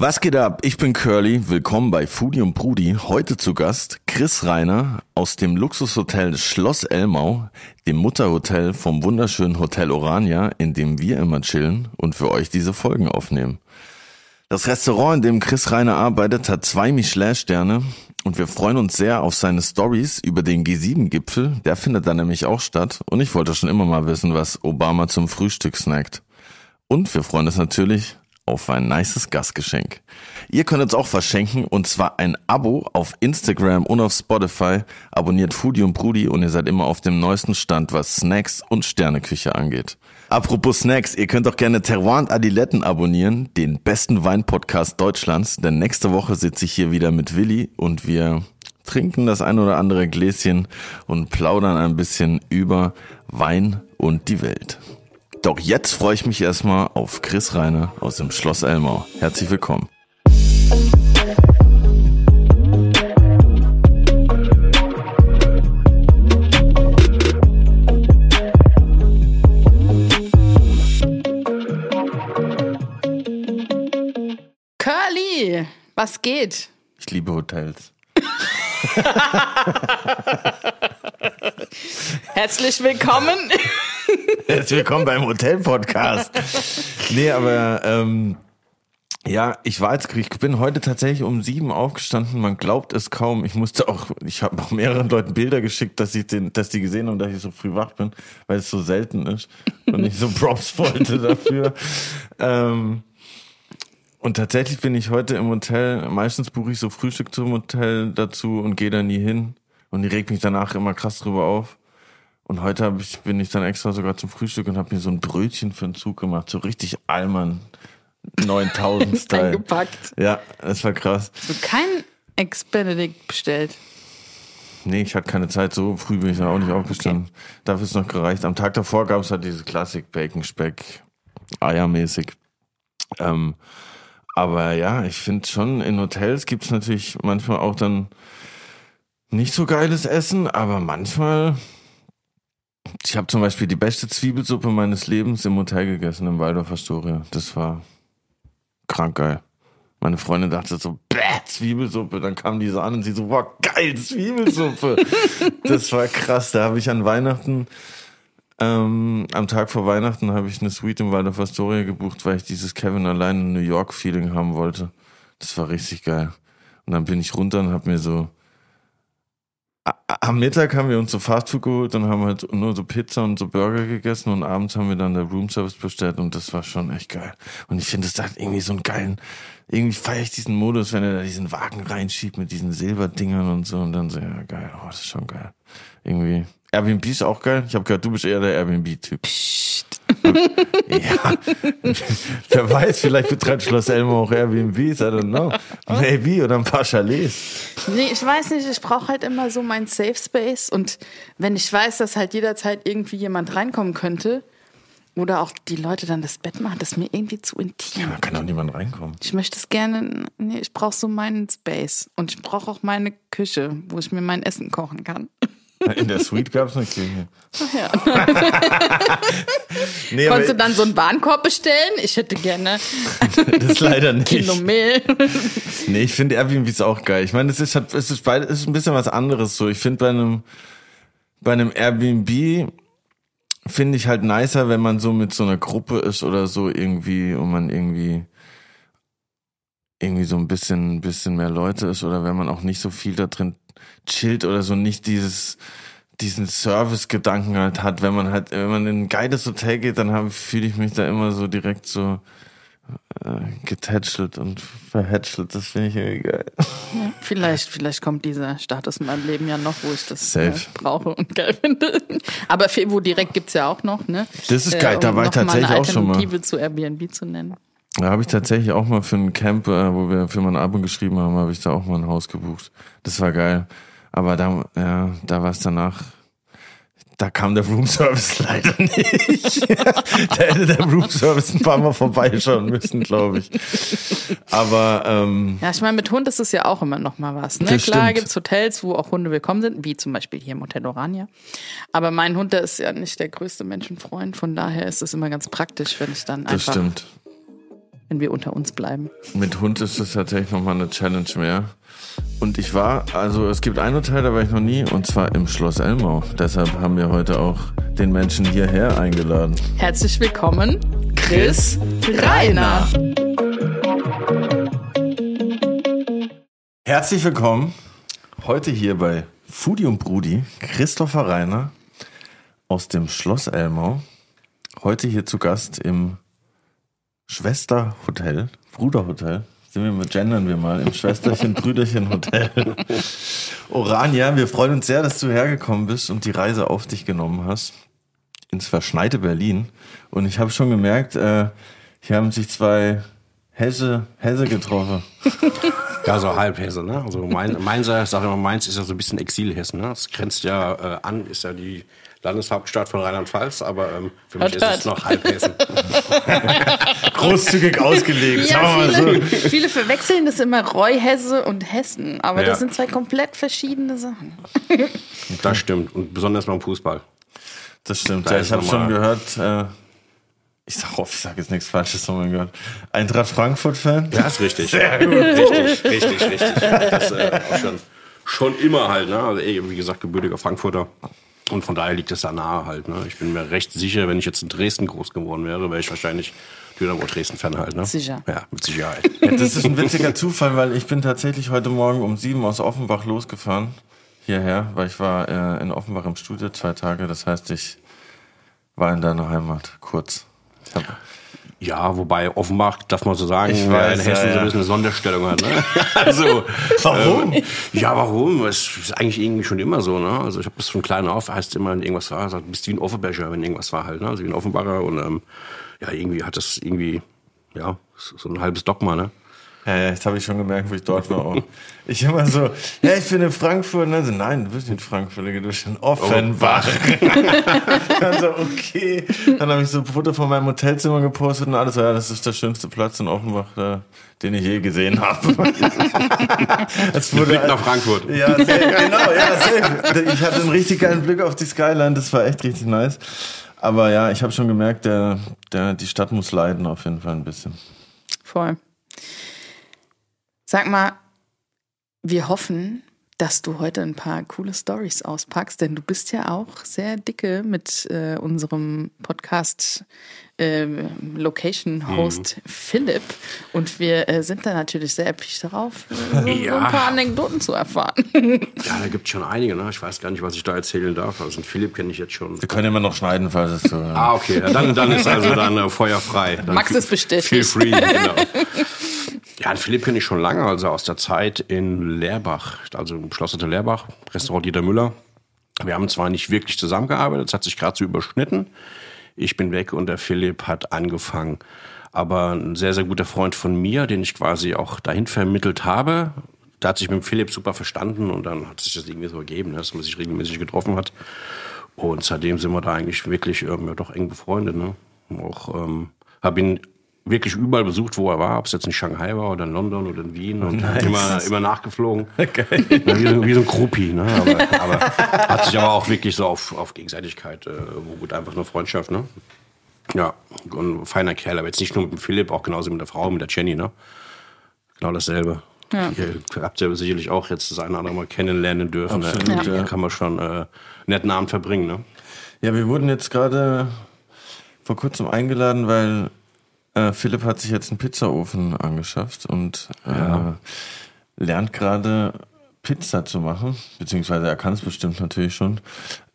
Was geht ab? Ich bin Curly. Willkommen bei Foodie und Brudi. Heute zu Gast Chris Reiner aus dem Luxushotel Schloss Elmau, dem Mutterhotel vom wunderschönen Hotel Orania, in dem wir immer chillen und für euch diese Folgen aufnehmen. Das Restaurant, in dem Chris Reiner arbeitet, hat zwei Michelin-Sterne und wir freuen uns sehr auf seine Stories über den G7-Gipfel. Der findet dann nämlich auch statt und ich wollte schon immer mal wissen, was Obama zum Frühstück snackt. Und wir freuen uns natürlich auf ein nices Gastgeschenk. Ihr könnt uns auch verschenken und zwar ein Abo auf Instagram und auf Spotify. Abonniert Foodie und Brudi und ihr seid immer auf dem neuesten Stand, was Snacks und Sterneküche angeht. Apropos Snacks, ihr könnt auch gerne Terroir und Adiletten abonnieren, den besten Weinpodcast Deutschlands, denn nächste Woche sitze ich hier wieder mit Willi und wir trinken das ein oder andere Gläschen und plaudern ein bisschen über Wein und die Welt. Doch jetzt freue ich mich erstmal auf Chris Reiner aus dem Schloss Elmau. Herzlich willkommen. Curly, was geht? Ich liebe Hotels. Herzlich willkommen. Herzlich willkommen beim Hotel-Podcast. Nee, aber ähm, ja, ich war jetzt, ich bin heute tatsächlich um sieben aufgestanden. Man glaubt es kaum. Ich musste auch, ich habe auch mehreren Leuten Bilder geschickt, dass ich den, dass die gesehen haben, dass ich so früh wach bin, weil es so selten ist und ich so Props wollte dafür. ähm, und tatsächlich bin ich heute im Hotel, meistens buche ich so Frühstück zum Hotel dazu und gehe da nie hin. Und die regt mich danach immer krass drüber auf. Und heute ich, bin ich dann extra sogar zum Frühstück und habe mir so ein Brötchen für den Zug gemacht. So richtig Allmann 9000 Style. Eingepackt. Ja, das war krass. Du kein Ex-Benedict bestellt. Nee, ich hatte keine Zeit. So früh bin ich dann auch nicht aufgestanden. Dafür ist noch gereicht. Am Tag davor gab es halt diese Klassik Bacon Speck, Eiermäßig. Ähm, aber ja, ich finde schon, in Hotels gibt es natürlich manchmal auch dann nicht so geiles Essen, aber manchmal. Ich habe zum Beispiel die beste Zwiebelsuppe meines Lebens im Hotel gegessen, im Waldorf Astoria. Das war krank geil. Meine Freundin dachte so, bäh, Zwiebelsuppe. Dann kam die so an und sie so, boah, geil, Zwiebelsuppe. das war krass. Da habe ich an Weihnachten, ähm, am Tag vor Weihnachten habe ich eine Suite im Waldorf Astoria gebucht, weil ich dieses Kevin allein in New York Feeling haben wollte. Das war richtig geil. Und dann bin ich runter und habe mir so am Mittag haben wir uns so Fastfood geholt und haben halt nur so Pizza und so Burger gegessen und abends haben wir dann der Roomservice bestellt und das war schon echt geil. Und ich finde es hat irgendwie so einen geilen, irgendwie feiere ich diesen Modus, wenn er da diesen Wagen reinschiebt mit diesen Silberdingern und so und dann so, ja geil, oh, das ist schon geil. Irgendwie. Airbnb ist auch geil. Ich habe gehört, du bist eher der Airbnb-Typ. ja. Wer weiß, vielleicht betreibt Schloss Elmo auch Airbnbs, I don't know. Maybe oder ein paar Chalets. Nee, ich weiß nicht, ich brauche halt immer so mein Safe Space und wenn ich weiß, dass halt jederzeit irgendwie jemand reinkommen könnte oder auch die Leute dann das Bett machen, das ist mir irgendwie zu intim. Ja, da kann doch niemand reinkommen. Ich möchte es gerne, nee, ich brauche so meinen Space und ich brauche auch meine Küche, wo ich mir mein Essen kochen kann. In der Suite gab es eine Küche. Ja. nee, Konntest du dann so einen Warenkorb bestellen? Ich hätte gerne das leider nicht. Kilo Mehl. nee, ich finde Airbnb ist auch geil. Ich meine, es ist, es ist, beid, es ist ein bisschen was anderes so. Ich finde bei einem, bei einem Airbnb finde ich halt nicer, wenn man so mit so einer Gruppe ist oder so irgendwie und man irgendwie irgendwie so ein bisschen, bisschen mehr Leute ist oder wenn man auch nicht so viel da drin chillt oder so nicht dieses diesen Service-Gedanken halt hat, wenn man halt, wenn man in ein geiles Hotel geht, dann fühle ich mich da immer so direkt so äh, getätschelt und verhätschelt. Das finde ich irgendwie geil. Ja, vielleicht, vielleicht kommt dieser Status in meinem Leben ja noch, wo ich das äh, brauche und geil finde. Aber Fevo direkt gibt's ja auch noch, ne? Das ist geil, äh, um da war ich tatsächlich auch schon mal. Alternative zu Airbnb zu nennen. Da habe ich tatsächlich auch mal für ein Camp, äh, wo wir für mein Album geschrieben haben, habe ich da auch mal ein Haus gebucht. Das war geil. Aber da, ja, da war es danach. Da kam der Roomservice leider nicht. da hätte der Roomservice ein paar Mal vorbeischauen müssen, glaube ich. Aber ähm, ja, ich meine, mit Hund ist es ja auch immer noch mal was. Ne? Klar stimmt. gibt's Hotels, wo auch Hunde willkommen sind, wie zum Beispiel hier im Hotel Orania. Aber mein Hund, der ist ja nicht der größte Menschenfreund. Von daher ist es immer ganz praktisch, wenn ich dann das einfach stimmt. Wenn wir unter uns bleiben. Mit Hund ist das tatsächlich nochmal eine Challenge mehr. Und ich war, also es gibt ein Hotel, da war ich noch nie, und zwar im Schloss Elmau. Deshalb haben wir heute auch den Menschen hierher eingeladen. Herzlich willkommen, Chris Reiner. Herzlich willkommen heute hier bei Foodie und Brudi, Christopher Reiner aus dem Schloss Elmau. Heute hier zu Gast im Schwesterhotel, Bruderhotel. Sind wir mit gendern wir mal im Schwesterchen Brüderchen Hotel. Orania, wir freuen uns sehr, dass du hergekommen bist und die Reise auf dich genommen hast ins verschneite Berlin. Und ich habe schon gemerkt, äh, hier haben sich zwei Hesse, Hesse getroffen. Ja, so halb Hesse, ne? Also mein, Mainzer, ich sage immer, Mainz ist ja so ein bisschen Exilhessen, ne? Das grenzt ja äh, an, ist ja die Landeshauptstadt von Rheinland-Pfalz, aber ähm, für mich Hört, ist es noch halb Hessen. Großzügig ausgelegt. Ja, wir mal viele, viele verwechseln das immer Reuhesse und Hessen, aber Ja. das sind zwei komplett verschiedene Sachen. Das stimmt. Und besonders beim Fußball. Das stimmt. Da Ja, ich habe schon gehört, äh, ich sag hoffe, ich sage jetzt nichts Falsches, oh mein Gott. Eintracht Frankfurt-Fan? Ja, ist richtig. Richtig, richtig, richtig. Das äh, auch schon, schon immer halt, ne? Also eh, wie gesagt, gebürtiger Frankfurter. Und von daher liegt es da nahe halt, ne? Ich bin mir recht sicher, wenn ich jetzt in Dresden groß geworden wäre, wäre ich wahrscheinlich Dynamo Dresden-Fan halt, ne? Sicher. Ja, mit Sicherheit. Ja, das ist ein witziger Zufall, weil ich bin tatsächlich heute Morgen um sieben aus Offenbach losgefahren hierher, weil ich war äh, in Offenbach im Studio zwei Tage. Das heißt, ich war in deiner Heimat kurz. Ich Ja, wobei Offenbach, darf man so sagen, Ich weiß, in Hessen ja, so ja. ein bisschen eine Sonderstellung hat. Ne? also, Warum? Ähm, ja, warum? Es ist eigentlich irgendwie schon immer so. Ne? Also ich habe das von klein auf, heißt immer, wenn irgendwas war, sagt, bist wie ein Offenbacher, wenn irgendwas war halt. Ne? Also wie ein Offenbacher und ähm, ja, irgendwie hat das irgendwie, ja, so so ein halbes Dogma, ne? Ja, ja, das habe ich schon gemerkt, wo ich dort war. Auch. Ich immer so, ja, ich bin in Frankfurt. Ne? So, nein, du bist nicht in Frankfurt, du bist in Offenbach. also, okay. Dann habe ich so ein Foto von meinem Hotelzimmer gepostet und alles. so, Ja, das ist der schönste Platz in Offenbach, äh, den ich je gesehen habe. Es wurde Blick nach Frankfurt. Ja, safe, genau, ja, safe. Ich hatte einen richtig geilen Blick auf die Skyline, das war echt richtig nice. Aber ja, ich habe schon gemerkt, der, der, die Stadt muss leiden auf jeden Fall ein bisschen. Voll. Sag mal, wir hoffen, dass du heute ein paar coole Stories auspackst, denn du bist ja auch sehr dicke mit äh, unserem Podcast äh, Location Host Philipp und wir äh, sind da natürlich sehr erpicht darauf, äh, so, so Ja. ein paar Anekdoten zu erfahren. Ja, da gibt es schon einige, ne? Ich weiß gar nicht, was ich da erzählen darf. Also Philipp kenne ich jetzt schon. Wir können immer noch schneiden, falls es so. Ah, okay. Ja, dann, dann ist also dann äh, Feuer frei. Dann Max ist bestätigt. Feel free, genau. Ja, Philipp kenne ich schon lange, also aus der Zeit in Leerbach, also im Schloss Hotel Leerbach, Restaurant Dieter Müller. Wir haben zwar nicht wirklich zusammengearbeitet, es hat sich gerade so überschnitten. Ich bin weg und der Philipp hat angefangen. Aber ein sehr, sehr guter Freund von mir, den ich quasi auch dahin vermittelt habe, der hat sich mit Philipp super verstanden und dann hat sich das irgendwie so ergeben, ne, dass man sich regelmäßig getroffen hat. Und seitdem sind wir da eigentlich wirklich ähm, ja, doch eng befreundet. Ne? Auch ähm, habe ihn wirklich überall besucht, wo er war, ob es jetzt in Shanghai war oder in London oder in Wien und immer, immer nachgeflogen. Ja, wie, so- wie so ein Groupie. Ne? Aber, aber hat sich aber auch wirklich so auf, auf Gegenseitigkeit äh, beruht, einfach nur Freundschaft. Ne? Ja, und ein feiner Kerl, aber jetzt nicht nur mit dem Philipp, auch genauso mit der Frau, mit der Jenny. Ne? Genau dasselbe. Ja. Ihr habt ja sicherlich auch jetzt das eine oder andere Mal kennenlernen dürfen. Absolut, ne? ja. Da kann man schon äh, einen netten Abend verbringen. Ne? Ja, wir wurden jetzt gerade vor kurzem eingeladen, weil äh, Philipp hat sich jetzt einen Pizzaofen angeschafft und äh, lernt gerade Pizza zu machen, beziehungsweise er kann es bestimmt natürlich schon.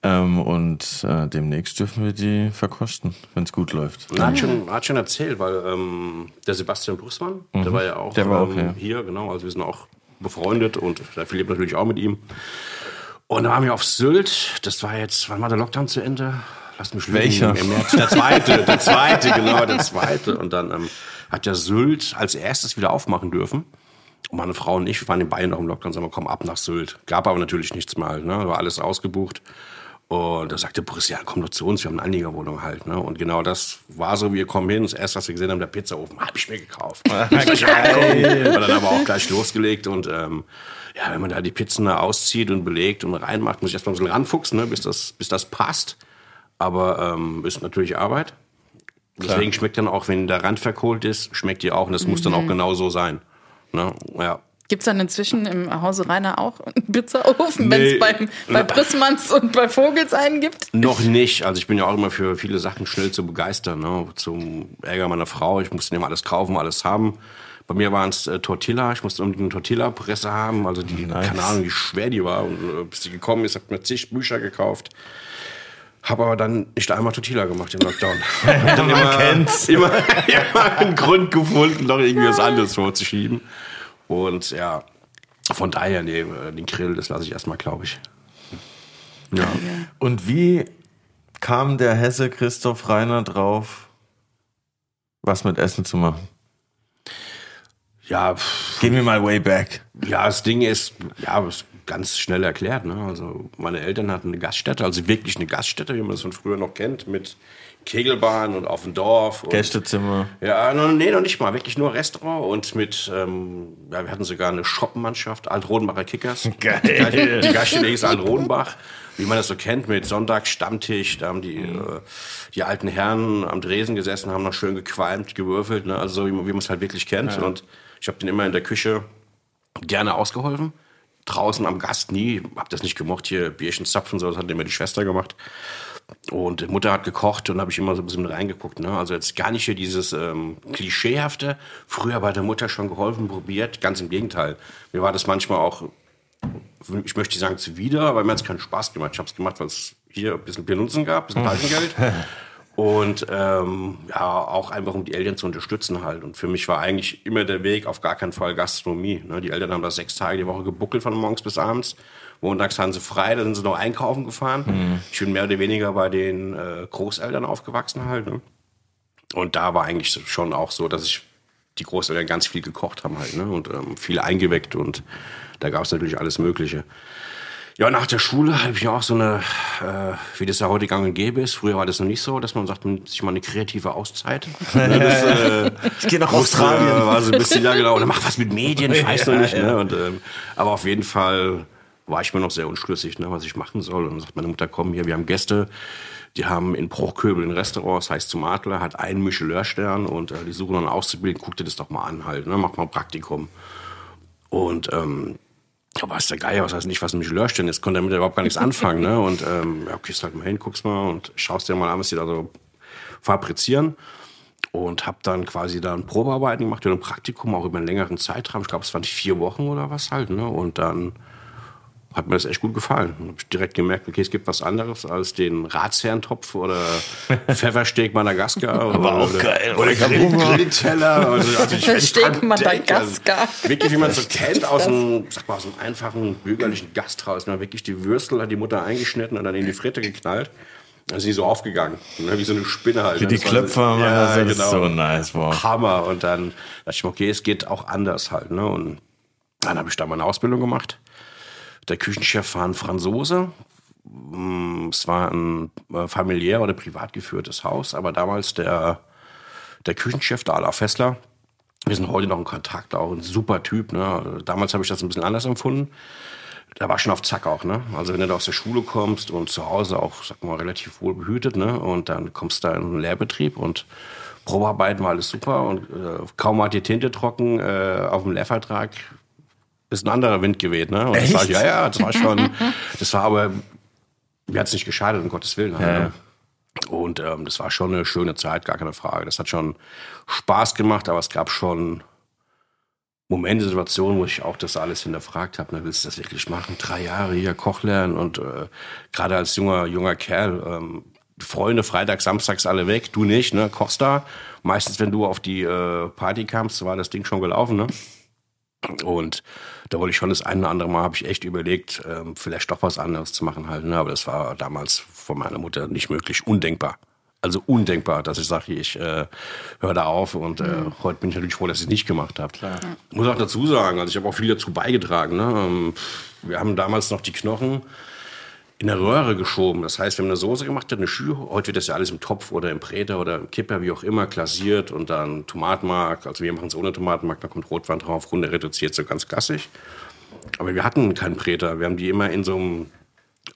Ähm, und äh, demnächst dürfen wir die verkosten, wenn es gut läuft. Er hat schon, hat schon erzählt, weil ähm, der Sebastian Buchsmann, der war ja auch, Mhm. Der war auch, ähm, ja. hier, genau, also wir sind auch befreundet und der Philipp natürlich auch mit ihm. Und da waren wir auf Sylt, das war jetzt, wann war der Lockdown zu Ende? Lass mich Welcher? Der zweite, der zweite, genau, der zweite. Und dann ähm, hat der Sylt als erstes wieder aufmachen dürfen. Und meine Frau und ich waren in Bayern noch im Lockdown, sagen wir, komm ab nach Sylt. Gab aber natürlich nichts mehr halt, ne? war alles ausgebucht. Und da sagte Boris, ja, komm doch zu uns, wir haben eine Anliegerwohnung halt. Ne? Und genau das war so, wir kommen hin, das erste, was wir gesehen haben, der Pizzaofen, hab ich mir gekauft. Und dann aber auch gleich losgelegt und ähm, ja, wenn man da die Pizzen auszieht und belegt und reinmacht, muss ich erstmal ein bisschen ranfuchsen, ne, bis, das, bis das passt. Aber ähm, ist natürlich Arbeit. Deswegen schmeckt dann auch, wenn der Rand verkohlt ist, schmeckt die auch. Und das muss dann auch genau so sein. Ne? Ja. Gibt es dann inzwischen im Hause Rainer auch einen Pizzaofen, wenn Nee. es bei, Brissmanns und bei Vogels einen gibt? Noch nicht. Also ich bin ja auch immer für viele Sachen schnell zu begeistern. Ne? Zum Ärger meiner Frau. Ich musste immer alles kaufen, alles haben. Bei mir waren es äh, Tortilla. Ich musste unbedingt eine Tortilla-Presse haben. Also die, Nice. keine Ahnung, wie schwer die war. Und äh, bis die gekommen ist, habe mir zig Bücher gekauft. Habe aber dann nicht einmal Tortilla gemacht im Lockdown. Dann immer, kennt's. Immer, immer einen Grund gefunden, noch irgendwie was anderes vorzuschieben. Und ja, von daher, nee, äh, den Grill, das lasse ich erstmal, glaube ich. Ja. Und wie kam der Hesse Christoph Reiner drauf, was mit Essen zu machen? Ja, pff, Gehen wir mal way back. Ja, das Ding ist, ja, ist ganz schnell erklärt. Ne? Also meine Eltern hatten eine Gaststätte, also wirklich eine Gaststätte, wie man das von früher noch kennt, mit Kegelbahn und auf dem Dorf. Und, Gästezimmer. Ja, no, nee, noch nicht mal, wirklich nur Restaurant und mit, ähm, ja, wir hatten sogar eine Shoppenmannschaft, Alt-Rodenbacher Kickers. Geil. Die Die Gaststätte hieß Alt-Rodenbach, wie man das so kennt, mit Sonntagsstammtisch, da haben die, äh, die alten Herren am Dresen gesessen, haben noch schön gequalmt, gewürfelt, ne? also so, wie man wie man es halt wirklich kennt. Und ich habe den immer in der Küche gerne ausgeholfen. Draußen am Gast nie, hab das nicht gemocht, hier Bierchen zapfen, so, das hat immer die Schwester gemacht. Und Mutter hat gekocht und habe ich immer so ein bisschen reingeguckt. Ne? Also jetzt gar nicht hier dieses ähm, Klischeehafte. Früher bei der Mutter schon geholfen, probiert. Ganz im Gegenteil. Mir war das manchmal auch, ich möchte sagen zuwider, aber mir hat es keinen Spaß gemacht. Ich habe es gemacht, weil es hier ein bisschen Benutzen gab, ein bisschen Taschengeld. Und ähm, ja, auch einfach um die Eltern zu unterstützen halt. Und für mich war eigentlich immer der Weg auf gar keinen Fall Gastronomie. Ne? Die Eltern haben da sechs Tage die Woche gebuckelt von morgens bis abends. Montags hatten sie frei, dann sind sie noch einkaufen gefahren. Ich bin mehr oder weniger bei den äh, Großeltern aufgewachsen halt. Ne? Und da war eigentlich schon auch so, dass ich die Großeltern ganz viel gekocht haben halt, ne? Und ähm, viel eingeweckt und da gab es natürlich alles Mögliche. Ja, nach der Schule habe ich auch so eine, äh, wie das ja heute gang und gäbe ist. Früher war das noch nicht so, dass man sagt, man sich mal eine kreative Auszeit. Ne, das, äh, Ich gehe nach musste, Australien. äh, War so ein bisschen, ja genau, oder mach was mit Medien, ich weiß noch nicht. Ne? Und, ähm, aber auf jeden Fall war ich mir noch sehr unschlüssig, ne, was ich machen soll. Und dann sagt meine Mutter, komm hier, wir haben Gäste, die haben in Bruchköbel ein Restaurant, das heißt zum Adler, hat einen Michelin-Stern und äh, die suchen dann auszubilden, guck dir das doch mal an halt, ne, mach mal ein Praktikum. Und ähm, ja, was der Geier, was heißt nicht, was ein Michelin-Stern ist, konnte damit überhaupt gar nichts anfangen. Ne? Und ähm, ja, gehst halt mal hin, guckst mal und schaust dir mal an, was die da so fabrizieren. Und habe dann quasi dann Probearbeiten gemacht oder ein Praktikum, auch über einen längeren Zeitraum. Ich glaube, es waren vier Wochen oder was halt. Ne? Und dann hat mir das echt gut gefallen. Habe ich direkt gemerkt, okay, es gibt was anderes als den Ratsherrentopf oder Pfeffersteak Madagaskar. oder, auch oder, geil. Oder Grill, Grillteller. Also, also ich, ich Steak kann denken, Madagaskar. Also, wirklich, wie man es so kennt, aus einem, sag mal, aus einem einfachen bürgerlichen Gasthaus. Ne? Wirklich die Würstel hat die Mutter eingeschnitten und dann in die Fritte geknallt. Dann ist sie so aufgegangen, ne? wie so eine Spinne halt. Wie ne? die Das Klöpfer, man, das ist genau. so nice, wow. Hammer. Und dann dachte ich mir, okay, es geht auch anders halt. Ne? Und dann habe ich da meine Ausbildung gemacht. Der Küchenchef war ein Franzose. Mm, Es war ein äh, familiär oder privat geführtes Haus, aber damals der, der Küchenchef, der Ala Fessler, wir sind heute noch in Kontakt, auch ein super Typ. Ne? Damals habe ich das ein bisschen anders empfunden. Der war schon auf Zack auch, ne? Also wenn du da aus der Schule kommst und zu Hause auch, sag mal, relativ wohl behütet, ne? Und dann kommst du da in einen Lehrbetrieb und Probearbeiten war alles super und äh, kaum hat die Tinte trocken äh, auf dem Lehrvertrag ist ein anderer Wind geweht, ne? Und das war, Echt? ja, ja, das war schon, das war aber, mir hat's nicht geschadet, um Gottes Willen. Halt, Ja, ne? Und ähm, das war schon eine schöne Zeit, gar keine Frage. Das hat schon Spaß gemacht, aber es gab schon Momente, Situationen, wo ich auch das alles hinterfragt habe. Ne, willst du das wirklich machen? Drei Jahre hier Koch lernen und äh, gerade als junger junger Kerl, ähm, Freunde freitags, samstags alle weg, du nicht, ne? Kochst da. Meistens, wenn du auf die äh, Party kamst, war das Ding schon gelaufen, ne? Und da wollte ich schon das eine oder andere Mal, habe ich echt überlegt, ähm, vielleicht doch was anderes zu machen halt. Ne? Aber das war damals von meiner Mutter nicht möglich, undenkbar. Also undenkbar, dass ich sage, ich äh, höre da auf. Und äh, heute bin ich natürlich froh, dass ich es nicht gemacht habe. Ich muss auch dazu sagen, also ich habe auch viel dazu beigetragen. Ne? Ähm, Wir haben damals noch die Knochen in der Röhre geschoben. Das heißt, wir haben eine Soße gemacht, eine Schü. Heute wird das ja alles im Topf oder im Präter oder im Kipper, wie auch immer, glasiert und dann Tomatenmark. Also wir machen es ohne Tomatenmark, da kommt Rotwein drauf, runter reduziert, so ganz klassisch. Aber wir hatten keinen Präter. Wir haben die immer in so einem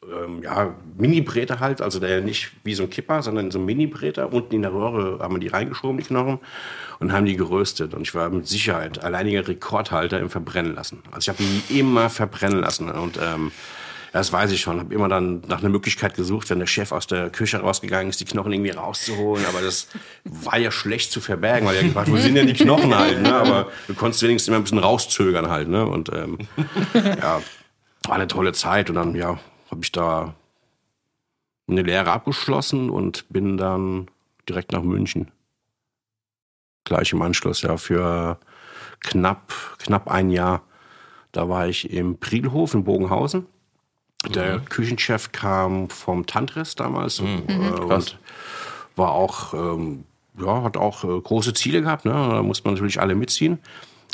ähm, ja, Mini-Bräter halt, also der nicht wie so ein Kipper, sondern so ein Mini-Bräter. Unten in der Röhre haben wir die reingeschoben, die Knochen, und haben die geröstet. Und ich war mit Sicherheit alleiniger Rekordhalter im Verbrennen lassen. Also ich habe die immer verbrennen lassen. Und ähm, das weiß ich schon. Habe immer dann nach einer Möglichkeit gesucht, wenn der Chef aus der Küche rausgegangen ist, die Knochen irgendwie rauszuholen. Aber das war ja schlecht zu verbergen, weil er gefragt, wo sind denn die Knochen halt? Ne? Aber du konntest wenigstens immer ein bisschen rauszögern halt. Ne? Und ähm, ja, war eine tolle Zeit. Und dann ja, habe ich da eine Lehre abgeschlossen und bin dann direkt nach München. Gleich im Anschluss, ja, für knapp, knapp ein Jahr. Da war ich im Prielhof in Bogenhausen. Der mhm. Küchenchef kam vom Tantris damals mhm. äh, und war auch, ähm, ja, hat auch äh, große Ziele gehabt. Ne? Da muss man natürlich alle mitziehen.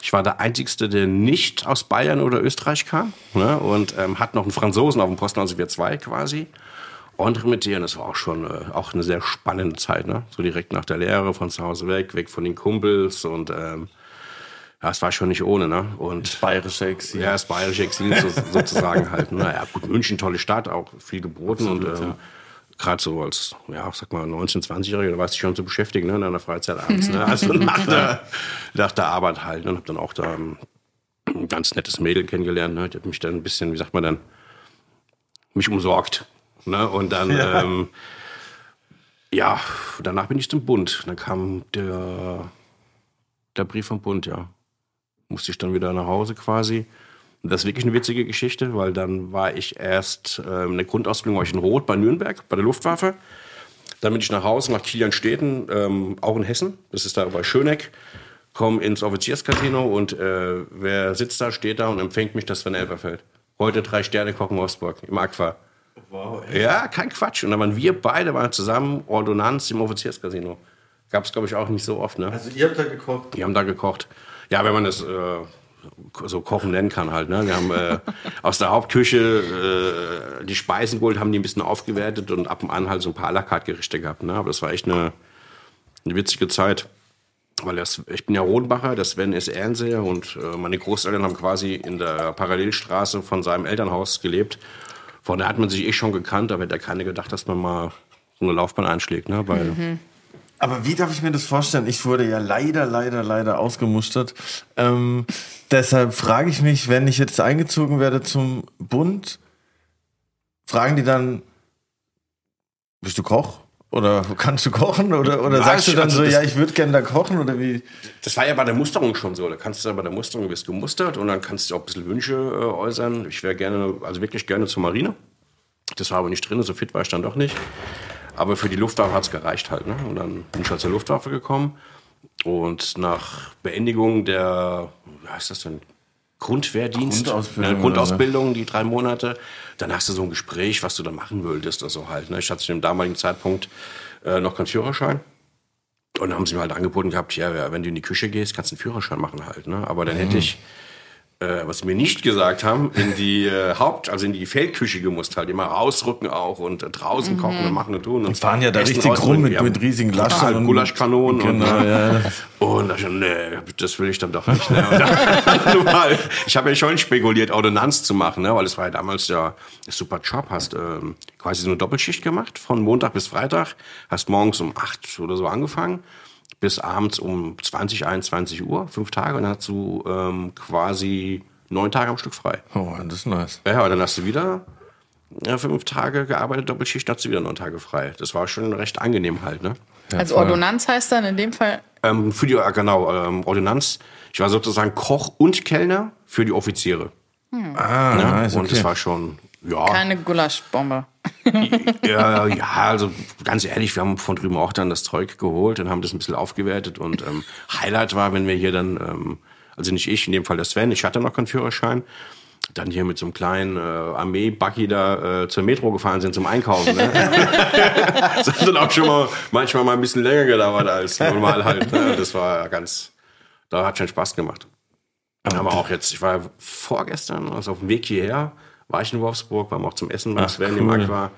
Ich war der Einzige, der nicht aus Bayern oder Österreich kam ne? und ähm, hat noch einen Franzosen auf dem Posten, also wir zwei quasi. Und mit dir, das war auch schon äh, auch eine sehr spannende Zeit, ne? So direkt nach der Lehre, von zu Hause weg, weg von den Kumpels und ähm, ja, es war schon nicht ohne, ne? Und das bayerische Exil. Ja, das bayerische Exil so, sozusagen halt. Ne? Ja, gut, München, tolle Stadt, auch viel geboten Absolut, und ähm, ja gerade so als, ja, sag mal, 19-, 20-Jähriger, da warst du schon zu beschäftigen, ne, in deiner Freizeit abends, ne? Also nach der, nach der Arbeit halt, ne, und hab dann auch da ähm, ein ganz nettes Mädel kennengelernt, ne, die hat mich dann ein bisschen, wie sagt man dann, mich umsorgt, ne, und dann, ja. ähm, ja, danach bin ich zum Bund, dann kam der, der Brief vom Bund, ja, musste ich dann wieder nach Hause quasi, das ist wirklich eine witzige Geschichte, weil dann war ich erst äh, in der Grundausbildung war ich in Rot bei Nürnberg, bei der Luftwaffe. Dann bin ich nach Hause, nach Kilianstädten, ähm, auch in Hessen. Das ist da bei Schöneck. Komme ins Offizierscasino und äh, wer sitzt da, steht da und empfängt mich, das Sven Elberfeld. Heute drei Sterne kochen Wolfsburg im Aqua. Wow? Ja, kein Quatsch. Und dann waren wir beide waren zusammen Ordonnanz im Offizierscasino. Gab es, glaube ich, auch nicht so oft. Ne? Also ihr habt da gekocht? Wir haben da gekocht. Ja, wenn man das... Äh, so kochen nennen kann halt. Ne? Wir haben äh, aus der Hauptküche äh, die Speisen geholt, haben die ein bisschen aufgewertet und ab und an halt so ein paar à la carte Gerichte gehabt. Ne? Aber das war echt eine, eine witzige Zeit. Weil das, ich bin ja Rodenbacher, der Sven ist Ehrenseher und äh, meine Großeltern haben quasi in der Parallelstraße von seinem Elternhaus gelebt. Von da hat man sich eh schon gekannt, aber hätte keiner gedacht, dass man mal so eine Laufbahn einschlägt. Ne? Weil mhm. Aber wie darf ich mir das vorstellen? Ich wurde ja leider, leider, leider ausgemustert. Ähm, deshalb frage ich mich, wenn ich jetzt eingezogen werde zum Bund, fragen die dann, bist du Koch? Oder kannst du kochen? Oder, oder ja, sagst du dann also so, ja, ich würde gerne da kochen? Oder wie? Das war ja bei der Musterung schon so. Da kannst du ja bei der Musterung wirst gemustert und dann kannst du auch ein bisschen Wünsche äh, äußern. Ich wäre gerne, also wirklich gerne zur Marine. Das war aber nicht drin, so fit war ich dann doch nicht. Aber für die Luftwaffe hat es gereicht halt. Ne? Und dann bin ich halt zur Luftwaffe gekommen. Und nach Beendigung der, wie heißt das denn? Grundwehrdienst, Grundausbildung, Grundausbildung, die drei Monate. Dann hast du so ein Gespräch, was du da machen würdest, also halt. Ne? Ich hatte zu dem damaligen Zeitpunkt äh, noch keinen Führerschein. Und dann haben sie mir halt angeboten gehabt, ja, wenn du in die Küche gehst, kannst du einen Führerschein machen halt. Ne? Aber dann mhm. hätte ich äh, was sie mir nicht gesagt haben, in die äh, Haupt-, also in die Feldküche gemusst halt, immer rausrücken auch und äh, draußen kochen mhm. und machen und tun. Und die fahren ja da richtig rum mit, mit riesigen Laschen. und Gulaschkanonen. Genau, und, ja. und da ich, nee, das will ich dann doch nicht. Ne? Dann, ich habe ja schon spekuliert, Ordonnanz zu machen, ne? weil es war ja damals ja ein super Job. Hast ähm, quasi so eine Doppelschicht gemacht, von Montag bis Freitag. Hast morgens um acht oder so angefangen bis abends um 20, 21 Uhr, fünf Tage, und dann hast du ähm, quasi neun Tage am Stück frei. Oh, das ist nice. Ja, und dann hast du wieder ja, fünf Tage gearbeitet, Doppelschicht, dann hast du wieder neun Tage frei. Das war schon recht angenehm halt, ne? Ja, also Ordonnanz heißt dann in dem Fall? Ähm, für die, genau, ähm, Ordonnanz. Ich war sozusagen Koch und Kellner für die Offiziere. Hm. Ah, ne? nice, Und das war schon, ja. Keine Gulaschbombe. ja, ja, also ganz ehrlich, wir haben von drüben auch dann das Zeug geholt und haben das ein bisschen aufgewertet. Und ähm, Highlight war, wenn wir hier dann, ähm, also nicht ich, in dem Fall der Sven, ich hatte noch keinen Führerschein, dann hier mit so einem kleinen äh, Armee-Buggy da äh, zur Metro gefahren sind zum Einkaufen. Ne? das hat dann auch schon mal manchmal mal ein bisschen länger gedauert als normal halt. Ne? Das war ganz, da hat schon Spaß gemacht. Dann haben wir auch jetzt, ich war vorgestern, also auf dem Weg hierher, war ich in Wolfsburg, waren wir auch zum Essen beim Sven cool. im Aqua. Und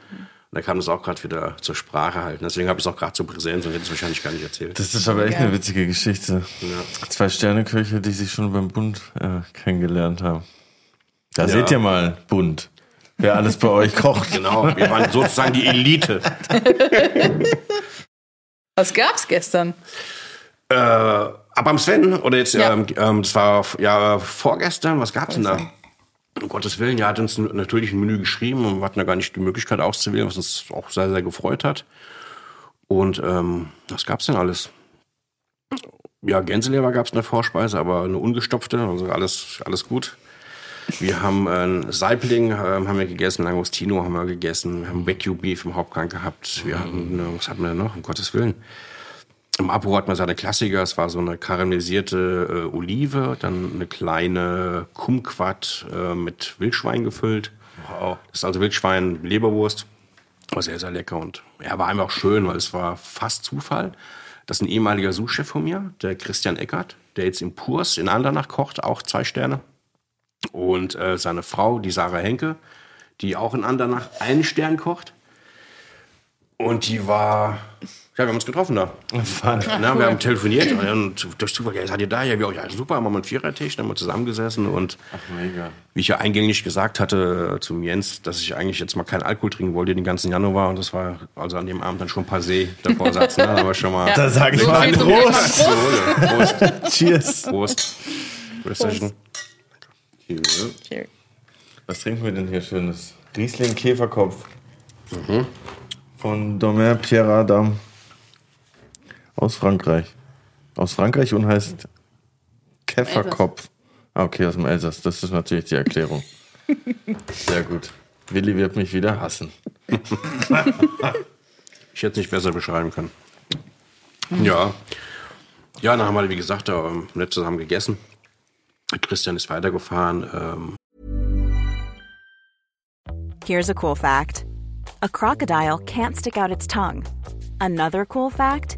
da kam das auch gerade wieder zur Sprache halt. Deswegen habe ich es auch gerade zur Präsenz und hätte es wahrscheinlich gar nicht erzählt. Das ist aber echt eine witzige Geschichte. Ja. Zwei Sterneköche, die sich schon beim Bund äh, kennengelernt haben. Da ja. seht ihr mal Bund. wer alles bei euch kocht. Genau, wir waren sozusagen die Elite. Was gab's gestern? Äh, aber am Sven, oder jetzt, Ja. ähm, ähm, das war ja vorgestern, was gab's denn da? Um Gottes Willen, er hat uns natürlich ein Menü geschrieben und wir hatten ja gar nicht die Möglichkeit auszuwählen, was uns auch sehr, sehr gefreut hat. Und ähm, was gab's denn alles? Ja, Gänseleber gab's in der Vorspeise, aber eine ungestopfte, also alles, alles gut. Wir haben äh, Saibling ähm, haben wir gegessen, Langostino haben wir gegessen, wir haben Wagyu Beef im Hauptgang gehabt. Wir hatten, äh, was hatten wir denn noch? Um Gottes Willen. Im Apo hatten wir seine Klassiker. Es war so eine karamellisierte äh, Olive, dann eine kleine Kumquat äh, mit Wildschwein gefüllt. Wow. Das ist also Wildschwein Leberwurst. War sehr, sehr lecker und ja, war einfach schön, weil es war fast Zufall. Das ist ein ehemaliger Sous-Chef von mir, der Christian Eckert, der jetzt im Purs in Andernach kocht, auch zwei Sterne. Und äh, seine Frau, die Sarah Henke, die auch in Andernach einen Stern kocht. Und die war, ja, wir haben uns getroffen da. Na, wir haben telefoniert und durch Zufall, ja, seid ihr da? Ja, wir auch, ja, super, haben wir mal einen Vierertisch, dann haben wir zusammengesessen und Mega. wie ich ja eingängig gesagt hatte äh, zum Jens, dass ich eigentlich jetzt mal keinen Alkohol trinken wollte den ganzen Januar und das war also an dem Abend dann schon passé, der Vorsatz, ne? wir schon mal Da sag ich So mal Prost. Prost. Prost. Cheers. Prost. Prost. Cheers. Was trinken wir denn hier Schönes? Riesling Käferkopf. Von Domaine Pierre Adam. Aus Frankreich. Aus Frankreich und heißt Käferkopf. Ah, okay, aus dem Elsass. Das ist natürlich die Erklärung. Sehr gut. Willi wird mich wieder hassen. Ich hätte es nicht besser beschreiben können. Ja. Ja, dann haben wir, wie gesagt, da ähm, nett zusammen gegessen. Christian ist weitergefahren. Ähm, Here's a cool fact a crocodile can't stick out its tongue. Another cool fact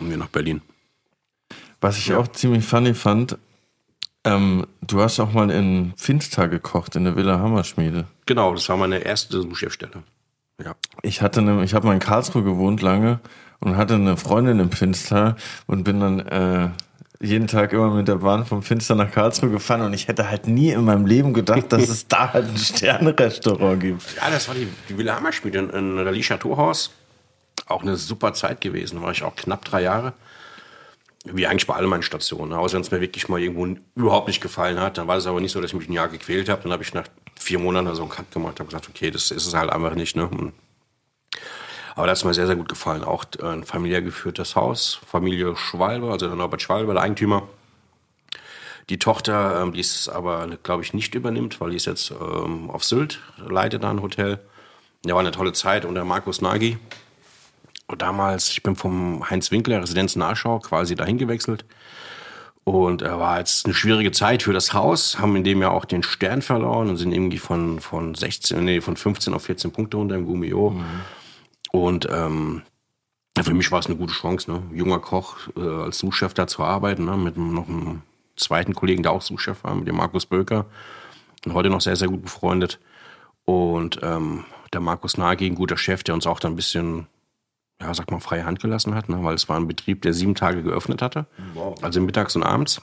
und wir nach Berlin. Was ich auch ziemlich funny fand, ähm, du hast auch mal in Finster gekocht, in der Villa Hammerschmiede. Genau, das war meine erste Sous-Chefstelle. Ja. Ich hatte ne, ich habe mal in Karlsruhe gewohnt lange und hatte eine Freundin im Finster und bin dann äh, jeden Tag immer mit der Bahn vom Finster nach Karlsruhe gefahren und ich hätte halt nie in meinem Leben gedacht, dass es da halt ein Sterne-Restaurant gibt. Ja, das war die, die Villa Hammerschmiede in, in Rallye Chateauhaus. Auch eine super Zeit gewesen. Da war ich auch knapp drei Jahre. Wie eigentlich bei all meinen Stationen. Außer wenn es mir wirklich mal irgendwo überhaupt nicht gefallen hat. Dann war es aber nicht so, dass ich mich ein Jahr gequält habe. Dann habe ich nach vier Monaten so einen Cut gemacht und gesagt, okay, das ist es halt einfach nicht. Ne? Aber das hat mir sehr, sehr gut gefallen. Auch äh, ein familiär geführtes Haus. Familie Schwalbe, also der Norbert Schwalbe, der Eigentümer. Die Tochter, ähm, die es aber, glaube ich, nicht übernimmt, weil die ist jetzt ähm, auf Sylt, leitet da ein Hotel. Ja, war eine tolle Zeit. Und der Markus Nagy, damals, ich bin vom Heinz Winkler, Residenz Nahschau, quasi dahin gewechselt. Und er war jetzt eine schwierige Zeit für das Haus, haben in dem Jahr auch den Stern verloren und sind irgendwie von, von 16, nee, von 15 auf 14 Punkte runter im Gummio. Und ähm, für mich war es eine gute Chance, ne? Junger Koch äh, als Sous-Chef da zu arbeiten, ne? mit noch einem zweiten Kollegen, der auch Sous-Chef war, mit dem Markus Böker. Und heute noch sehr, sehr gut befreundet. Und ähm, der Markus Nagy, ein guter Chef, der uns auch da ein bisschen, ja, sag mal, freie Hand gelassen hat, ne? weil es war ein Betrieb, der sieben Tage geöffnet hatte. Also mittags und abends.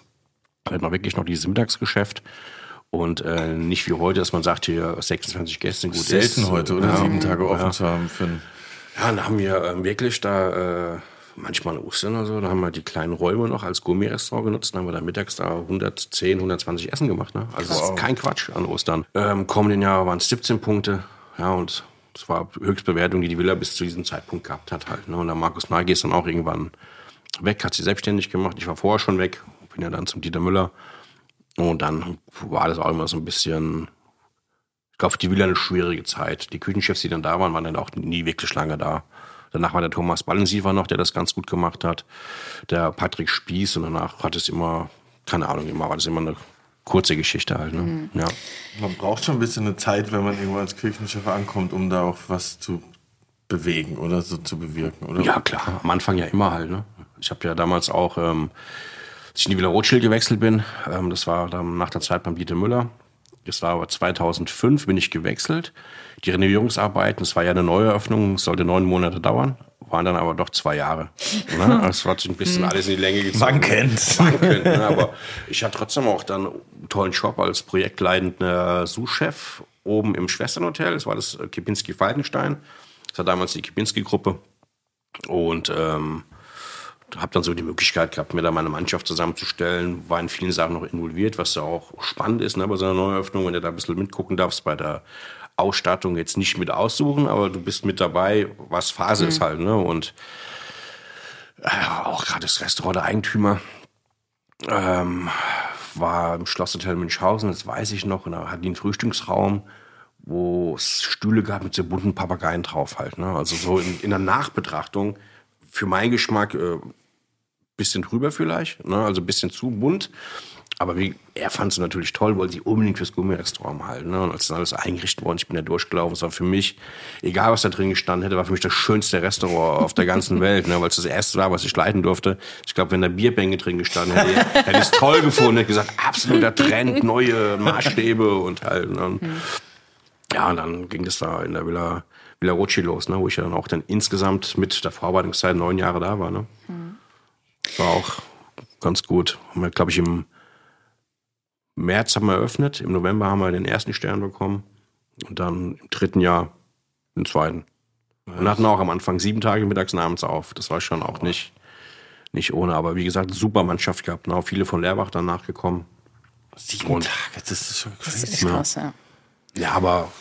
Wir hatten auch wirklich noch dieses Mittagsgeschäft. Und äh, nicht wie heute, dass man sagt, hier 26 Gäste, gut Selten ist. heute, oder? Ja, Sieben Tage offen ja. zu haben für Ja, dann haben wir ähm, wirklich da äh, manchmal an Ostern oder so, da haben wir die kleinen Räume noch als Gourmet-Restaurant genutzt. Dann haben wir da mittags da 110, 120 Essen gemacht. Ne? Also das ist kein Quatsch an Ostern. Ähm, kommenden Jahr waren es 17 Punkte. Ja, und das war Höchstbewertung, die die Villa bis zu diesem Zeitpunkt gehabt hat halt. Ne? Und der Markus Nagy ist dann auch irgendwann weg, hat sie selbstständig gemacht. Ich war vorher schon weg, bin ja dann zum Dieter Müller. Und dann war das auch immer so ein bisschen, ich glaube, die Villa eine schwierige Zeit. Die Küchenchefs, die dann da waren, waren dann auch nie wirklich lange da. Danach war der Thomas Ballensiefer noch, der das ganz gut gemacht hat. Der Patrick Spieß und danach hat es immer, keine Ahnung, immer war das immer eine kurze Geschichte halt. Ne? Ja. Man braucht schon ein bisschen eine Zeit, wenn man irgendwo als Küchenchef ankommt, um da auch was zu bewegen oder so zu bewirken, oder? Ja, klar. Am Anfang ja immer halt. Ne? Ich habe ja damals auch, ähm, als ich in die Villa Rothschild gewechselt bin, ähm, das war dann nach der Zeit beim Dieter Müller. Das war aber 2005, bin ich gewechselt. Die Renovierungsarbeiten, das war ja eine Neueröffnung, sollte neun Monate dauern, waren dann aber doch zwei Jahre. Ne? Das hat sich ein bisschen alles in die Länge gezogen. Man kennt's. Man kennt, ne? Aber ich hatte trotzdem auch dann einen tollen Job als projektleitender Sous-Chef oben im Schwesternhotel. Das war das Kipinski-Falkenstein. Das war damals die Kipinski-Gruppe. Und ähm, habe dann so die Möglichkeit gehabt, mir da meine Mannschaft zusammenzustellen, war in vielen Sachen noch involviert, was ja auch spannend ist ne, bei so einer Neueröffnung, wenn du da ein bisschen mitgucken darfst bei der Ausstattung jetzt nicht mit aussuchen, aber du bist mit dabei, was Phase mhm. ist halt. Ne? Und äh, auch gerade das Restaurant der Eigentümer ähm, war im Schlosshotel Münchhausen, das weiß ich noch, und da hatten die einen Frühstücksraum, wo es Stühle gab mit so bunten Papageien drauf halt. Ne? Also so in, in der Nachbetrachtung für meinen Geschmack äh, bisschen drüber vielleicht, ne? also ein bisschen zu bunt. Aber wie, er fand es natürlich toll, weil sie unbedingt fürs Gummirestaurant halten. Ne? Und als dann alles eingerichtet worden, ich bin da durchgelaufen, es war für mich, egal was da drin gestanden hätte, war für mich das schönste Restaurant auf der ganzen Welt, ne? weil es das erste war, was ich leiten durfte. Ich glaube, wenn da Bierbänke drin gestanden hätte, hätte ich es toll gefunden, hätte gesagt, absoluter Trend, neue Maßstäbe und halt. Ne? Mhm. Ja, und dann ging das da in der Villa, Villa Rothschild los, ne? wo ich ja dann auch dann insgesamt mit der Vorarbeitungszeit neun Jahre da war. Ne? Mhm. War auch ganz gut. Haben wir, glaube ich, im März haben wir eröffnet, im November haben wir den ersten Stern bekommen und dann im dritten Jahr den zweiten. Und hatten auch am Anfang sieben Tage mittags und abends auf. Das war schon auch nicht, nicht ohne. Aber wie gesagt, super Mannschaft gehabt. Auch viele von Lehrbach dann nachgekommen. Sieben und Tage, das ist schon crazy. Das ist krass, ja. Ja, aber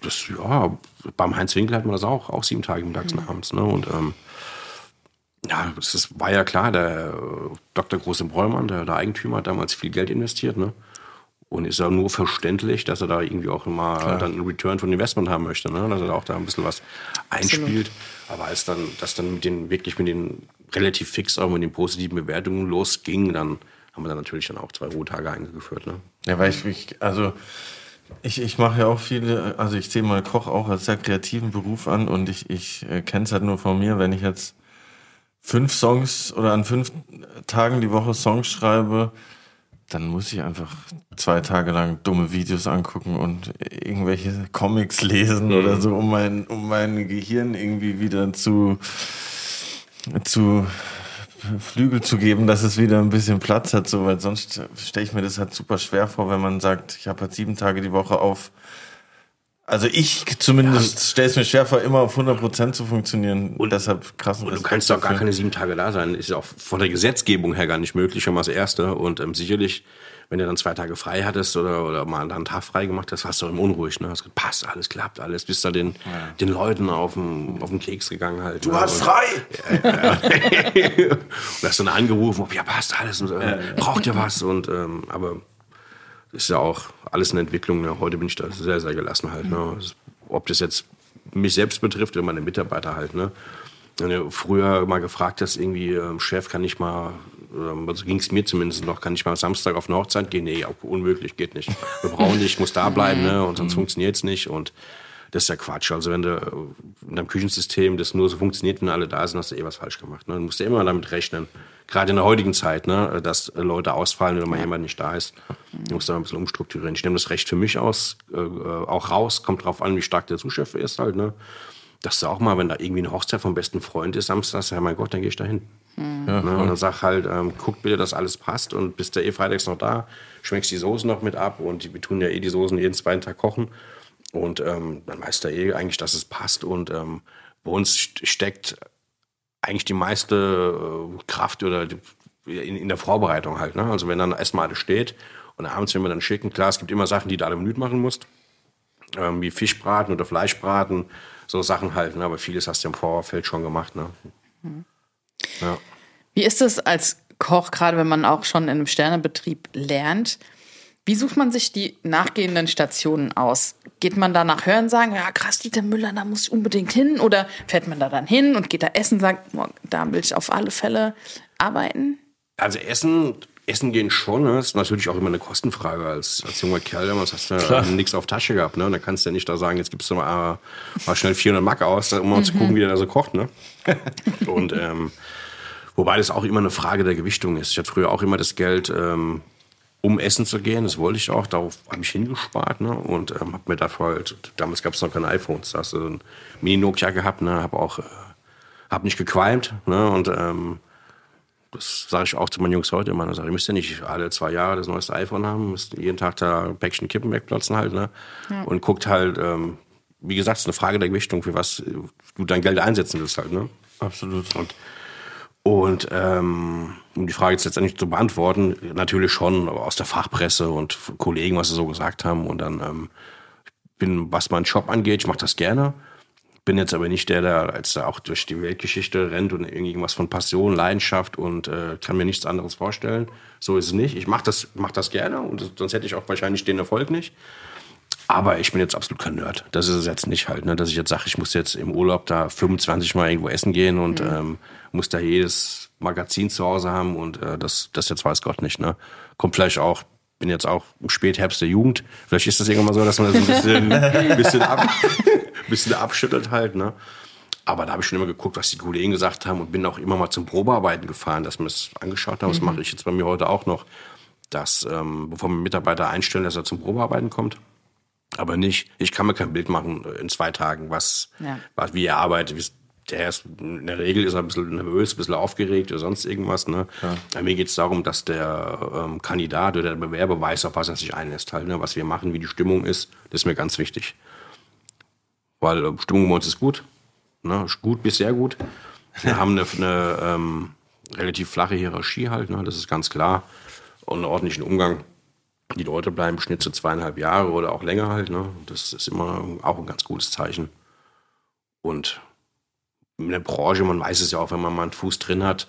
das, ja, beim Heinz Winkel hatten wir das auch, auch sieben Tage mittags mhm. und abends. Ne? Und ähm, ja, das war ja klar, der Dr. Große Bräumann, der, der Eigentümer, hat damals viel Geld investiert. Ne? Und ist ja nur verständlich, dass er da irgendwie auch immer Klar. dann einen Return von Investment haben möchte, ne? dass er da auch da ein bisschen was einspielt. Absolut. Aber als dann, das dann mit den, wirklich mit den relativ fix auch mit den positiven Bewertungen losging, dann haben wir dann natürlich dann auch zwei Ruhetage eingeführt. Ne? Ja, weil ich, ich also ich, ich mache ja auch viele, also ich sehe mal Koch auch als sehr kreativen Beruf an und ich, ich äh, kenne es halt nur von mir, wenn ich jetzt fünf Songs oder an fünf Tagen die Woche Songs schreibe, dann muss ich einfach zwei Tage lang dumme Videos angucken und irgendwelche Comics lesen mhm. oder so, um mein, um mein Gehirn irgendwie wieder zu, zu Flügel zu geben, dass es wieder ein bisschen Platz hat, so, weil sonst stelle ich mir das halt super schwer vor, wenn man sagt, ich habe halt sieben Tage die Woche auf also ich zumindest ja. stelle es mir schwer vor, immer auf 100% zu funktionieren. Und deshalb krass. Und du kannst doch gar keine sieben Tage da sein. Ist auch von der Gesetzgebung her gar nicht möglich, schon mal das Erste. Und ähm, sicherlich, wenn du dann zwei Tage frei hattest oder, oder mal einen Tag frei gemacht hast, warst du immer unruhig. Ne? Hast gesagt, passt, alles klappt, alles. Bist da den, ja. den Leuten auf den, auf den Keks gegangen halt. Du ne? hast frei! Ja, und hast dann angerufen, ja passt alles, und, äh, braucht ihr was? Und, ähm, aber ist ja auch alles eine Entwicklung. Ne? Heute bin ich da sehr, sehr gelassen halt. Ne? Also, ob das jetzt mich selbst betrifft oder meine Mitarbeiter halt. Ne? Wenn du früher mal gefragt hast, irgendwie, ähm, Chef, kann ich mal, ähm, also ging es mir zumindest noch, kann ich mal Samstag auf eine Hochzeit gehen? Nee, auch unmöglich, geht nicht. Wir brauchen dich, muss da bleiben, ne? und sonst mhm. funktioniert es nicht. Und das ist ja Quatsch. Also wenn du in deinem Küchensystem das nur so funktioniert, wenn alle da sind, hast du eh was falsch gemacht. Ne? Du musst ja immer damit rechnen, gerade in der heutigen Zeit, ne, dass Leute ausfallen, wenn mal jemand nicht da ist. Du musst da ein bisschen umstrukturieren. Ich nehme das Recht für mich aus, äh, auch raus, kommt drauf an, wie stark der Zuschef ist halt, ne. Dass du auch mal, wenn da irgendwie eine Hochzeit vom besten Freund ist, samstags, ja mein Gott, dann gehe ich da hin. Mhm. Ja, ne? Und dann sag halt, ähm, guck bitte, dass alles passt und bist du eh freitags noch da, schmeckst die Soßen noch mit ab und wir tun ja eh die Soßen jeden zweiten Tag kochen. Und ähm, dann weißt du eh eigentlich, dass es passt. Und ähm, bei uns steckt eigentlich die meiste äh, Kraft oder in, in, der Vorbereitung halt. Ne? Also wenn dann erstmal alles steht und abends, wenn wir dann schicken, klar, es gibt immer Sachen, die du alle Minuten machen musst, ähm, wie Fischbraten oder Fleischbraten, so Sachen halt. Ne? Aber vieles hast du im Vorfeld schon gemacht. Ne? Mhm. Ja. Wie ist es als Koch, gerade wenn man auch schon in einem Sternebetrieb lernt? Wie sucht man sich die nachgehenden Stationen aus? Geht man da nach Hören sagen, ja krass, Dieter Müller, da muss ich unbedingt hin? Oder fährt man da dann hin und geht da essen, sagt, da will ich auf alle Fälle arbeiten? Also Essen Essen gehen schon, ne? ist natürlich auch immer eine Kostenfrage. Als, als junger Kerl damals hast du ja nichts auf Tasche gehabt. Ne? Und dann kannst du ja nicht da sagen, jetzt gibst du mal, mal schnell 400 Mark aus, um mal mhm. zu gucken, wie der da so kocht. Ne? Und ähm, wobei das auch immer eine Frage der Gewichtung ist. Ich hatte früher auch immer das Geld, ähm, um essen zu gehen. Das wollte ich auch. Darauf habe ich hingespart. Ne? Und ähm, habe mir dafür halt, damals gab es noch keine iPhones. Da hast du ein Mini-Nokia gehabt. Ne? Habe auch, äh, habe nicht gequalmt. Ne? Und ähm, das sage ich auch zu meinen Jungs heute immer. Sag, ihr müsst ja nicht alle zwei Jahre das neueste iPhone haben, müsst jeden Tag da ein Päckchen Kippen wegplatzen halt. Ne? Ja. Und guckt halt, ähm, wie gesagt, es ist eine Frage der Gewichtung, für was du dein Geld einsetzen willst halt. Ne? Absolut. Und, und ähm, um die Frage jetzt letztendlich zu beantworten, natürlich schon aus der Fachpresse und Kollegen, was sie so gesagt haben. Und dann ähm, bin, was meinen Job angeht, ich mache das gerne bin jetzt aber nicht der, der als da auch durch die Weltgeschichte rennt und irgendwas von Passion, Leidenschaft und äh, kann mir nichts anderes vorstellen. So ist es nicht. Ich mache das, mach das gerne und sonst hätte ich auch wahrscheinlich den Erfolg nicht. Aber ich bin jetzt absolut kein Nerd. Das ist es jetzt nicht halt, ne? dass ich jetzt sage, ich muss jetzt im Urlaub da 25 Mal irgendwo essen gehen und mhm. ähm, muss da jedes Magazin zu Hause haben und äh, das, das jetzt weiß Gott nicht. Ne? Kommt vielleicht auch bin jetzt auch im Spätherbst der Jugend. Vielleicht ist das irgendwann mal so, dass man das ein bisschen, bisschen, ab, bisschen abschüttelt halt. Ne? Aber da habe ich schon immer geguckt, was die Kollegen gesagt haben und bin auch immer mal zum Probearbeiten gefahren, dass man es angeschaut hat. Das mhm. mache ich jetzt bei mir heute auch noch, dass ähm, bevor wir Mitarbeiter einstellen, dass er zum Probearbeiten kommt. Aber nicht, ich kann mir kein Bild machen in zwei Tagen, was, ja. was wie er arbeitet, der ist in der Regel ist er ein bisschen nervös, ein bisschen aufgeregt oder sonst irgendwas. Ne? Ja. Mir geht es darum, dass der ähm, Kandidat oder der Bewerber weiß, auf was er sich einlässt. Halt, ne? Was wir machen, wie die Stimmung ist, das ist mir ganz wichtig. Weil äh, Stimmung bei uns ist gut. Ne? Gut bis sehr gut. Wir haben eine, eine ähm, relativ flache Hierarchie halt, ne? das ist ganz klar. Und einen ordentlichen Umgang. Die Leute bleiben im Schnitt so zweieinhalb Jahre oder auch länger halt. Ne? Das ist immer auch ein ganz gutes Zeichen. Und in der Branche, man weiß es ja auch, wenn man mal einen Fuß drin hat,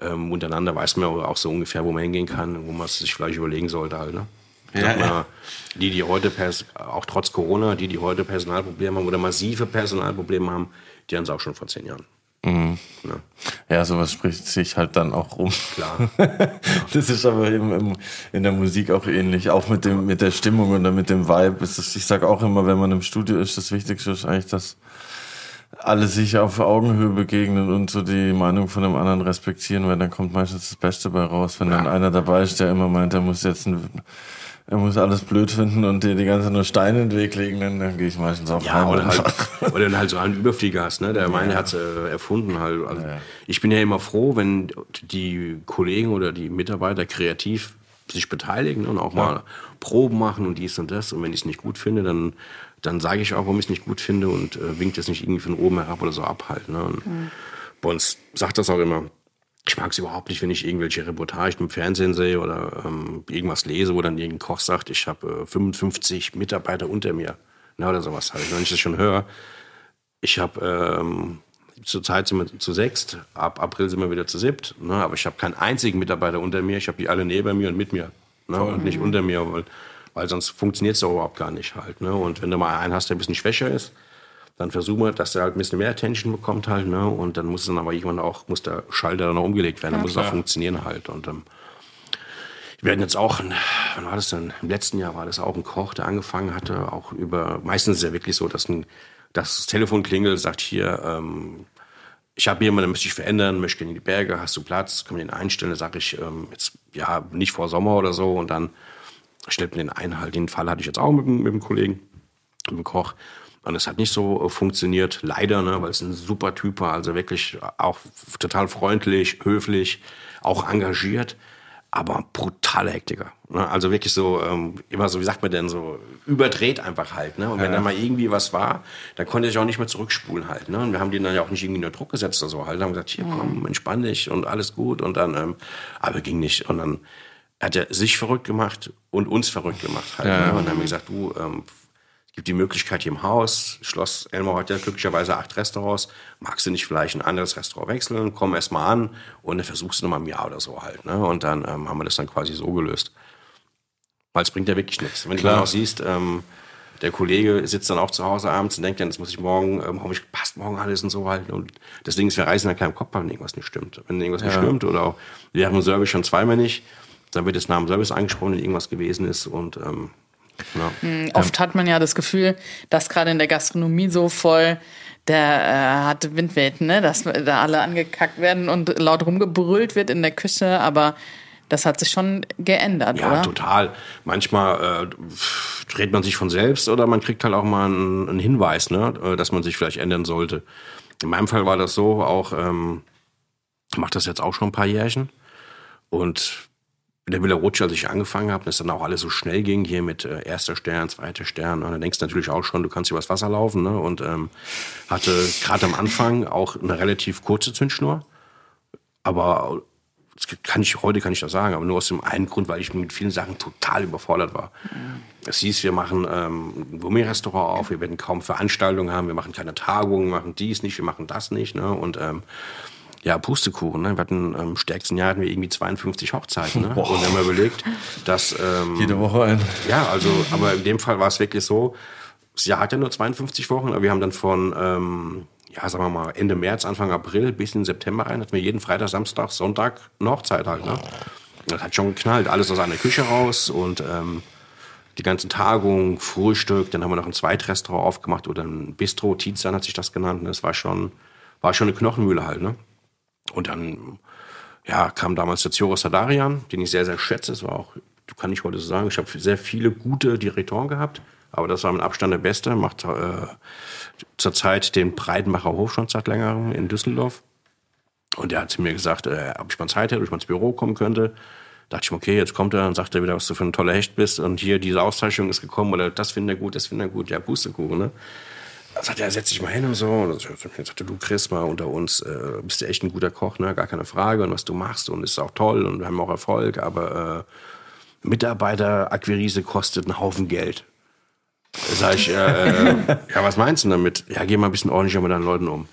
ähm, untereinander weiß man auch so ungefähr, wo man hingehen kann, wo man es sich vielleicht überlegen sollte halt. Ne? Ja, mal, ja. Die, die heute, auch trotz Corona, die, die heute Personalprobleme haben oder massive Personalprobleme haben, die haben es auch schon vor zehn Jahren. Mhm. Ja. ja, sowas spricht sich halt dann auch rum. Klar. das ist aber eben im, in der Musik auch ähnlich. Auch mit dem, mit der Stimmung oder mit dem Vibe. Ist das, ich sage auch immer, wenn man im Studio ist, das Wichtigste ist eigentlich, dass alle sich auf Augenhöhe begegnen und so die Meinung von dem anderen respektieren, weil dann kommt meistens das Beste bei raus. Wenn ja. dann einer dabei ist, der immer meint, er muss jetzt ein, er muss alles blöd finden und dir die ganze nur Steine in den Weg legen, dann, dann gehe ich meistens auf ja, oder, halt, oder dann halt so einen Überflieger hast, ne? der ja. meine hat es äh, erfunden halt. Also ja. Ich bin ja immer froh, wenn die Kollegen oder die Mitarbeiter kreativ sich beteiligen und auch mal Proben machen und dies und das. Und wenn ich es nicht gut finde, dann dann sage ich auch, warum ich es nicht gut finde und äh, winkt es nicht irgendwie von oben herab oder so ab halt. Ne? Und mhm. Bei uns sagt das auch immer. Ich mag es überhaupt nicht, wenn ich irgendwelche Reportagen im Fernsehen sehe oder ähm, irgendwas lese, wo dann irgendein Koch sagt, ich habe äh, 55 Mitarbeiter unter mir. Na, oder sowas halt. Wenn ich das schon höre, ich habe ähm, zurzeit sind wir zu sechst, ab April sind wir wieder zu siebt, ne? aber ich habe keinen einzigen Mitarbeiter unter mir, ich habe die alle neben mir und mit mir ne? und nicht unter mir, weil weil sonst funktioniert es überhaupt gar nicht halt. Ne? Und wenn du mal einen hast, der ein bisschen schwächer ist, dann versuchen wir, dass der halt ein bisschen mehr Attention bekommt halt, ne? Und dann muss es dann aber irgendwann auch, muss der Schalter dann auch umgelegt werden, dann ja, muss klar. es auch funktionieren halt. Und ähm, wir werden jetzt auch, wann war das denn? Im letzten Jahr war das auch ein Koch, der angefangen hatte, auch über, meistens ist es ja wirklich so, dass ein, dass das Telefon klingelt, sagt hier, ähm, ich habe jemanden, der möchte ich verändern, möchte in die Berge, hast du Platz, kann man den einstellen, dann sage ich, ähm, jetzt, ja, nicht vor Sommer oder so und dann stellt man den ein. Halt, den Fall hatte ich jetzt auch mit, mit dem Kollegen, mit dem Koch. Und es hat nicht so äh, funktioniert, leider, ne, weil es ein super Typ war, also wirklich auch total freundlich, höflich, auch engagiert, aber brutaler Hektiker. Ne? Also wirklich so, ähm, immer so, wie sagt man denn, so überdreht einfach halt. Ne? Und wenn ja. da mal irgendwie was war, dann konnte ich auch nicht mehr zurückspulen halt. Ne? Und wir haben den dann ja auch nicht irgendwie unter Druck gesetzt oder so halt. Haben gesagt, hier komm, entspann dich und alles gut. Und dann, ähm, aber ging nicht. Und dann hat er sich verrückt gemacht und uns verrückt gemacht. Halt, ja. ne? Und dann haben wir gesagt, du, ähm, es gibt die Möglichkeit hier im Haus, Schloss Elmau hat ja glücklicherweise acht Restaurants, magst du nicht vielleicht ein anderes Restaurant wechseln, komm erst mal an und dann versuchst du noch mal ein Jahr oder so halt. Ne? Und dann ähm, haben wir das dann quasi so gelöst. Weil es bringt ja wirklich nichts. Wenn Klar. du dann auch siehst, ähm, der Kollege sitzt dann auch zu Hause abends und denkt dann, das muss ich morgen, ähm, hoffentlich passt morgen alles und so halt. Und das Ding ist, wir reißen dann keinen Kopf, wenn irgendwas nicht stimmt. Wenn irgendwas ja. nicht stimmt oder auch, wir haben Service schon zweimal nicht, Dann wird das Namen Service angesprochen, wenn irgendwas gewesen ist und ähm, ja. Hm, oft hat man ja das Gefühl, dass gerade in der Gastronomie so voll der äh, hat Windwelten, ne? dass da alle angekackt werden und laut rumgebrüllt wird in der Küche, aber das hat sich schon geändert, ja, oder? Ja, total. Manchmal äh, dreht man sich von selbst oder man kriegt halt auch mal einen, einen, Hinweis, ne? Äh, dass man sich vielleicht ändern sollte. In meinem Fall war das so, auch ähm, ich mache das jetzt auch schon ein paar Jährchen und in der Villa Rutsche, als ich angefangen habe, dass dann auch alles so schnell ging, hier mit äh, erster Stern, zweiter Stern, und dann denkst du natürlich auch schon, du kannst übers Wasser laufen, ne? Und ähm, hatte gerade am Anfang auch eine relativ kurze Zündschnur. Aber das kann ich, heute kann ich das sagen, aber nur aus dem einen Grund, weil ich mit vielen Sachen total überfordert war. Es hieß, wir machen ähm, ein Gourmet-Restaurant auf, wir werden kaum Veranstaltungen haben, wir machen keine Tagungen, wir machen dies nicht, wir machen das nicht, ne? Und ähm, ja, Pustekuchen. Ne? Wir hatten im stärksten Jahr hatten wir irgendwie 52 Hochzeiten. Ne? Und wenn man überlegt, dass ähm, jede Woche ein. Ja, also, aber in dem Fall war es wirklich so. Das Jahr hat ja nur 52 Wochen, aber wir haben dann von ähm, ja, sagen wir mal Ende März, Anfang April bis in September rein, hatten wir jeden Freitag, Samstag, Sonntag eine Hochzeit halt. Ne? Das hat schon geknallt. Alles aus einer Küche raus und ähm, die ganzen Tagungen, Frühstück, dann haben wir noch ein Zweitrestaurant aufgemacht oder ein Bistro, Tizan hat sich das genannt. Das war schon, war schon eine Knochenmühle halt, ne? Und dann ja, kam damals der Zioros Sadarian, den ich sehr, sehr schätze. Das war auch, kann ich heute so sagen, ich habe sehr viele gute Direktoren gehabt, aber das war mit Abstand der Beste. Macht äh, zurzeit den Breitenbacher Hof schon seit längerem in Düsseldorf. Und der hat zu mir gesagt, äh, ob ich mal Zeit hätte, ob ich mal ins Büro kommen könnte. Da dachte ich mir, okay, jetzt kommt er und sagt er wieder, was du für ein toller Hecht bist. Und hier, diese Auszeichnung ist gekommen oder das findet er gut, das findet er gut. Ja, Pustekuchen, ne? Dann sagt er, setz dich mal hin und so. Und dann sagte, du Chris, mal unter uns, äh, bist du echt ein guter Koch, ne? Gar keine Frage. Und was du machst und ist auch toll und wir haben auch Erfolg. Aber äh, Mitarbeiterakquise kostet einen Haufen Geld. Sag ich, äh, ja, was meinst du damit? Ja, geh mal ein bisschen ordentlicher mit deinen Leuten um.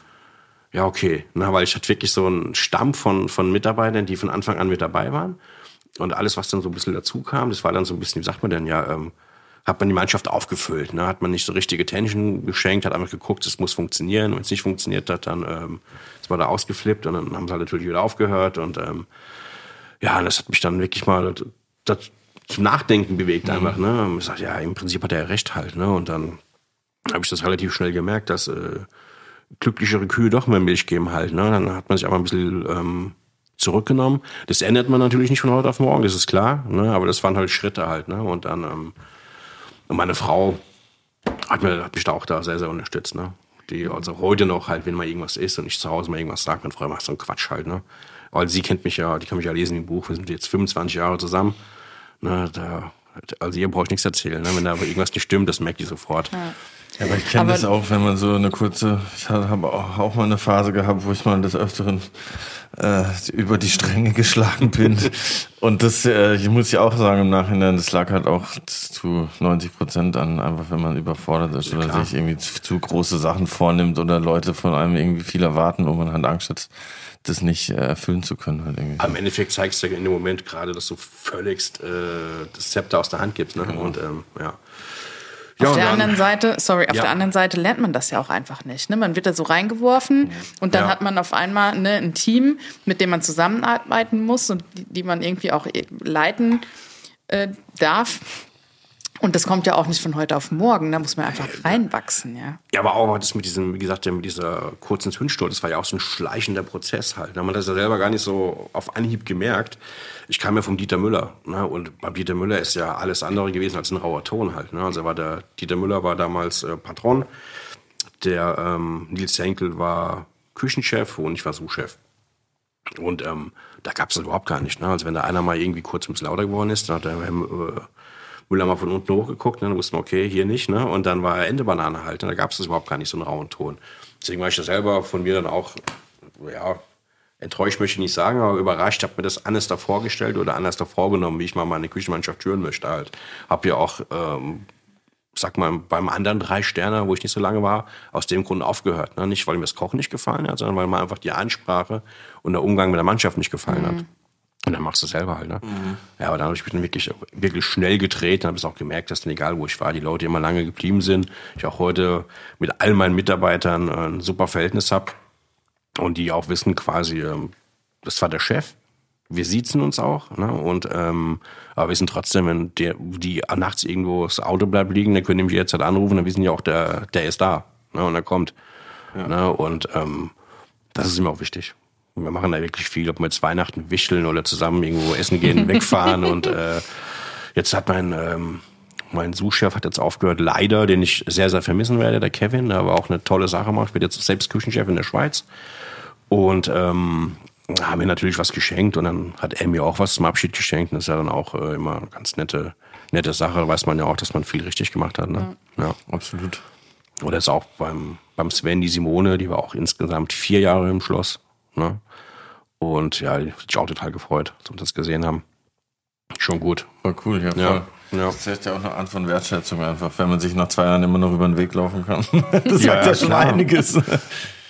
Ja, okay. Na, weil ich hatte wirklich so einen Stamm von, von Mitarbeitern, die von Anfang an mit dabei waren. Und alles, was dann so ein bisschen dazu kam, das war dann so ein bisschen, wie sagt man denn, ja, ähm, hat man die Mannschaft aufgefüllt. Ne? Hat man nicht so richtige Tension geschenkt, hat einfach geguckt, es muss funktionieren. Und wenn es nicht funktioniert hat, dann ähm, ist man da ausgeflippt und dann haben sie halt natürlich wieder aufgehört. Und ähm, ja, das hat mich dann wirklich mal das, das zum Nachdenken bewegt einfach. Ne? Und ich sag, ja, im Prinzip hat er recht halt. Ne? Und dann habe ich das relativ schnell gemerkt, dass äh, glücklichere Kühe doch mehr Milch geben halt. Ne? Dann hat man sich einfach ein bisschen ähm, zurückgenommen. Das ändert man natürlich nicht von heute auf morgen, das ist klar. Ne? Aber das waren halt Schritte halt. Ne? Und dann ähm, und meine Frau hat, mir, hat mich da auch da sehr, sehr unterstützt. Ne? Die also heute noch halt, wenn mal irgendwas ist und ich zu Hause mal irgendwas sage, meine Frau macht so einen Quatsch halt. Ne? Weil sie kennt mich ja, die kann mich ja lesen im Buch. Wir sind jetzt 25 Jahre zusammen. Ne? Da, also ihr braucht nichts erzählen. Ne? Wenn da aber irgendwas nicht stimmt, das merkt ihr sofort. Ja. Ja, aber ich kenne das auch, wenn man so eine kurze, ich habe auch, auch mal eine Phase gehabt, wo ich mal des Öfteren äh, über die Stränge geschlagen bin. Und das, äh, ich muss ja auch sagen im Nachhinein, das lag halt auch zu 90 Prozent an, einfach wenn man überfordert ist oder klar. sich irgendwie zu, zu große Sachen vornimmt oder Leute von einem irgendwie viel erwarten und man hat Angst hat, das nicht äh, erfüllen zu können. Halt irgendwie. Im Endeffekt zeigst du ja in dem Moment gerade, dass du völligst äh, das Zepter aus der Hand gibst. Ne? Und ähm, ja. Ja, Auf der anderen Seite, sorry, auf Ja. der anderen Seite lernt man das ja auch einfach nicht. Ne? Man wird da so reingeworfen und dann Ja. hat man auf einmal ne, ein Team, mit dem man zusammenarbeiten muss und die, die man irgendwie auch eh- leiten äh, darf. Und das kommt ja auch nicht von heute auf morgen, da muss man einfach reinwachsen, ja. Ja, aber auch das mit diesem, wie gesagt, mit dieser kurzen Zündschnur, das war ja auch so ein schleichender Prozess halt. Da hat man das ja selber gar nicht so auf Anhieb gemerkt. Ich kam ja vom Dieter Müller, ne? und beim Dieter Müller ist ja alles andere gewesen als ein rauer Ton halt. Ne? Also war der, Dieter Müller war damals äh, Patron, der ähm, Nils Henkel war Küchenchef und ich war Sous-Chef. Und ähm, da gab es das überhaupt gar nicht. Ne? Also wenn da einer mal irgendwie kurz ein bisschen lauter geworden ist, dann hat Herr äh, Müller mal von unten hochgeguckt, ne? dann wusste man, okay, hier nicht. Ne? Und dann war er Ende Banane halt. Ne? Da gab es überhaupt gar nicht, so einen rauen Ton. Deswegen war ich da selber von mir dann auch, ja, enttäuscht möchte ich nicht sagen, aber überrascht, habe mir das anders da vorgestellt oder anders da vorgenommen, wie ich mal meine Küchenmannschaft führen möchte halt. Hab ja auch, ähm, sag mal, beim anderen drei Sterne, wo ich nicht so lange war, aus dem Grund aufgehört. Ne? Nicht, weil mir das Kochen nicht gefallen hat, sondern weil mir einfach die Ansprache und der Umgang mit der Mannschaft nicht gefallen hat. Und dann machst du es selber halt, ne? Ja, aber dann habe ich mich dann wirklich, wirklich schnell gedreht und habe es auch gemerkt, dass dann egal, wo ich war, die Leute immer lange geblieben sind. Ich auch heute mit all meinen Mitarbeitern ein super Verhältnis habe und die auch wissen quasi, ähm, das war der Chef, wir siezen uns auch, ne? Und ähm, aber wir wissen trotzdem, wenn der, die nachts irgendwo das Auto bleibt liegen, dann können die mich jetzt halt anrufen, dann wissen die auch, der, der ist da, ne? Und er kommt. Ne? Und ähm, das ist immer auch wichtig. Wir machen da wirklich viel, ob wir jetzt Weihnachten wischeln oder zusammen irgendwo essen gehen, wegfahren. und äh, jetzt hat mein ähm, mein Suchchef hat jetzt aufgehört, leider, den ich sehr, sehr vermissen werde, der Kevin, der aber auch eine tolle Sache macht, wird jetzt selbst Küchenchef in der Schweiz. Und ähm, haben mir natürlich was geschenkt und dann hat er mir auch was zum Abschied geschenkt. Und das ist ja dann auch äh, immer eine ganz nette, nette Sache. Da weiß man ja auch, dass man viel richtig gemacht hat. Ne? Ja. Absolut. Oder ist auch beim, beim Sven die Simone, die war auch insgesamt vier Jahre im Schloss. Ne? Und ja, die hat sich auch total gefreut, als wir das gesehen haben. Schon gut. War cool, ja. Ja, ja. Das ist ja auch eine Art von Wertschätzung einfach, wenn man sich nach zwei Jahren immer noch über den Weg laufen kann. Das Ja, sagt ja, schon klar. einiges.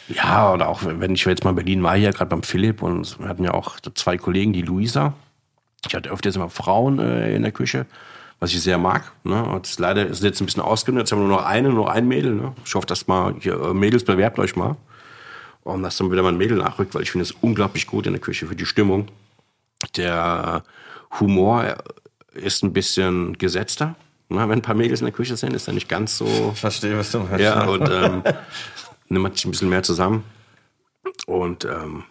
Ja, oder auch wenn ich jetzt mal in Berlin war, hier gerade beim Philipp und wir hatten ja auch zwei Kollegen, die Luisa. Ich hatte öfters immer Frauen äh, in der Küche, was ich sehr mag. Ne? Und leider ist jetzt ein bisschen ausgenutzt. Jetzt haben wir nur noch eine, nur ein Mädel. Ne? Ich hoffe, dass mal, hier, äh, Mädels, bewerbt euch mal. Und dass dann wieder mal ein Mädel nachrückt, weil ich finde es unglaublich gut in der Küche für die Stimmung. Der Humor ist ein bisschen gesetzter. Ne? Wenn ein paar Mädels in der Küche sind, ist er nicht ganz so Verstehe, was du meinst. ja, und ähm, nimmt sich ein bisschen mehr zusammen. Und ähm,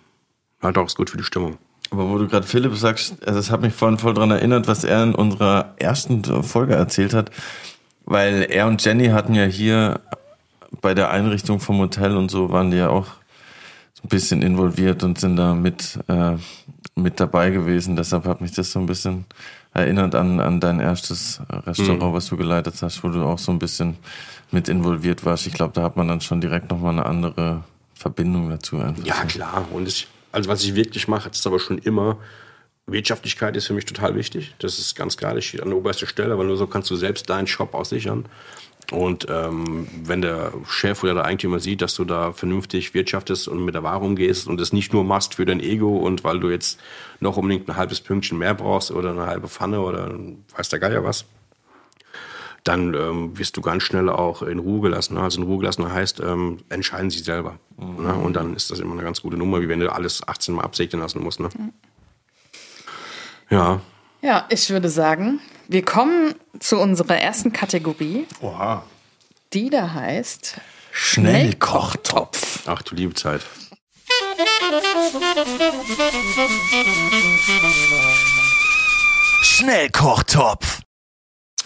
halt auch ist gut für die Stimmung. Aber wo du gerade Philipp sagst, also das hat mich vorhin voll dran erinnert, was er in unserer ersten Folge erzählt hat, weil er und Jenny hatten ja hier bei der Einrichtung vom Hotel und so waren die ja auch ein bisschen involviert und sind da mit äh, mit dabei gewesen. Deshalb hat mich das so ein bisschen erinnert an an dein erstes Restaurant, was du geleitet hast, wo du auch so ein bisschen mit involviert warst. Ich glaube, da hat man dann schon direkt noch mal eine andere Verbindung dazu. Einfach. Ja, klar. Und ich, also was ich wirklich mache, ist aber schon immer, Wirtschaftlichkeit ist für mich total wichtig. Das ist ganz klar, das steht an der obersten Stelle, weil nur so kannst du selbst deinen Shop auch sichern. Und ähm, wenn der Chef oder der Eigentümer sieht, dass du da vernünftig wirtschaftest und mit der Ware umgehst und das nicht nur machst für dein Ego und weil du jetzt noch unbedingt ein halbes Pünktchen mehr brauchst oder eine halbe Pfanne oder weiß der Geier was, dann ähm, wirst du ganz schnell auch in Ruhe gelassen. Also in Ruhe gelassen heißt, ähm, entscheiden sie selber. Ne? Und dann ist das immer eine ganz gute Nummer, wie wenn du alles 18 Mal absegnen lassen musst. Ne? Ja, Ja, ich würde sagen, wir kommen zu unserer ersten Kategorie, Oha. die da heißt Schnellkochtopf. ach du liebe Zeit. Schnellkochtopf.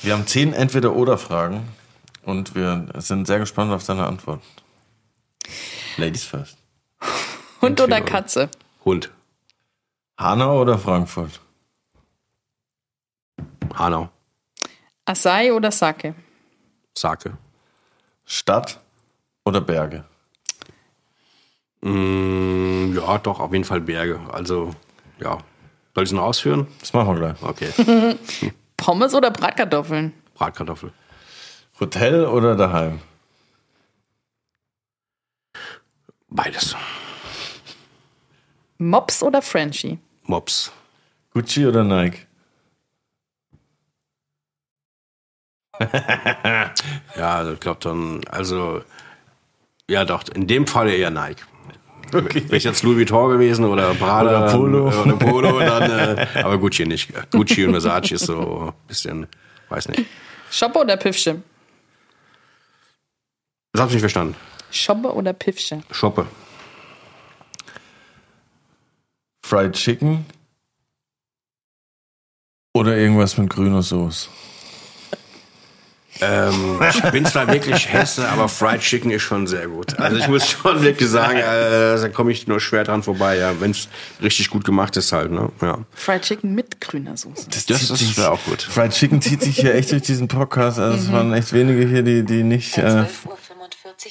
Wir haben zehn Entweder-Oder-Fragen und wir sind sehr gespannt auf deine Antwort. Ladies first. Hund oder Entweder- Katze? Hund, Hanau oder Frankfurt? Hanau, Acai oder Sake? Sake. Stadt oder Berge? Mm, ja, doch, auf jeden Fall Berge. Also, ja. Soll ich es noch ausführen? Das machen wir gleich. Okay. Pommes oder Bratkartoffeln? Bratkartoffel. Hotel oder daheim? Beides. Mops oder Frenchie? Mops. Gucci oder Nike? Ja, ich glaube dann, also, ja doch, in dem Fall eher Nike. Okay. Wäre ich jetzt Louis Vuitton gewesen oder Prada Oder Polo. Dann, äh, oder Polo, dann, äh, aber Gucci nicht. Gucci und Versace ist so ein bisschen, weiß nicht. Shoppe oder Piffsche? Das hab ich nicht verstanden. Shoppe oder Piffsche? Shoppe. Fried Chicken oder irgendwas mit grüner Soße? Ähm, ich bin zwar wirklich Hesse, aber Fried Chicken ist schon sehr gut. Also ich muss schon wirklich sagen, äh, da komme ich nur schwer dran vorbei, ja, wenn es richtig gut gemacht ist halt, ne? Ja. Fried Chicken mit grüner Soße. Das ist- sich- wäre auch gut. Fried Chicken zieht sich hier echt durch diesen Podcast. Also es waren echt wenige hier, die, die nicht. Der Äh, 12.45 Uhr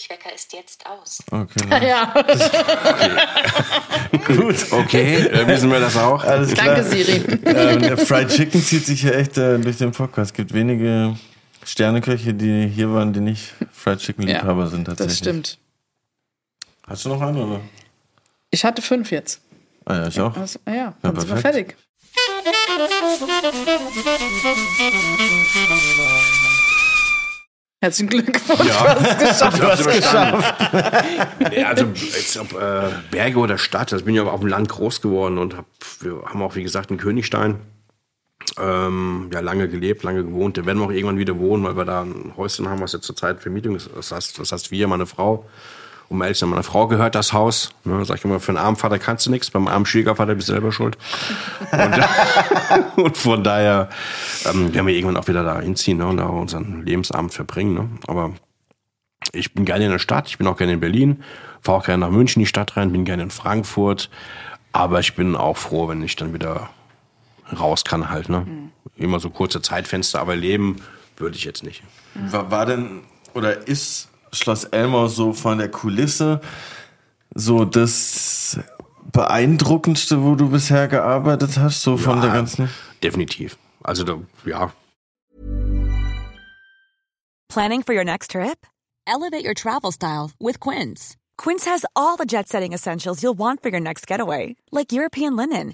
Wecker ist jetzt aus. okay, Ja, gut. Okay, äh, wissen wir das auch? Alles klar. danke Siri. ähm, der Fried Chicken zieht sich hier echt äh, durch den Podcast. Es gibt wenige Sterneköche, die hier waren, die nicht Fried Chicken Liebhaber sind tatsächlich. Das stimmt. Hast du noch einen oder? Ich hatte fünf jetzt. Ah ja, ich auch. Also, ah ja, dann sind wir fertig. Herzlichen Glückwunsch, Ja. du hast es geschafft. Du hast geschafft. nee, also jetzt ob äh, Berge oder Stadt, also ich bin ja auf dem Land groß geworden und hab, wir haben auch, wie gesagt, in Königstein ähm, ja, lange gelebt, lange gewohnt. Da werden wir auch irgendwann wieder wohnen, weil wir da ein Häuschen haben, was jetzt zurzeit Vermietung ist. Das heißt, das heißt wir, meine Frau. Um ehrlich meiner Frau gehört das Haus. Ne, sag ich immer, für einen armen Vater kannst du nichts, beim armen Schwiegervater bist du selber schuld. Und, und von daher ähm, werden wir irgendwann auch wieder da hinziehen ne, und da unseren Lebensabend verbringen. Ne? Aber ich bin gerne in der Stadt, ich bin auch gerne in Berlin, fahre auch gerne nach München in die Stadt rein, bin gerne in Frankfurt. Aber ich bin auch froh, wenn ich dann wieder raus kann halt. Ne? Immer so kurze Zeitfenster, aber leben würde ich jetzt nicht. War, war denn oder ist Schloss Elmau so von der Kulisse so das beeindruckendste, wo du bisher gearbeitet hast, so von der ganzen? Definitiv. Also da, ja, Planning for your next trip? Elevate your travel style with Quince. Quince has all the jet setting essentials you'll want for your next getaway, like European linen,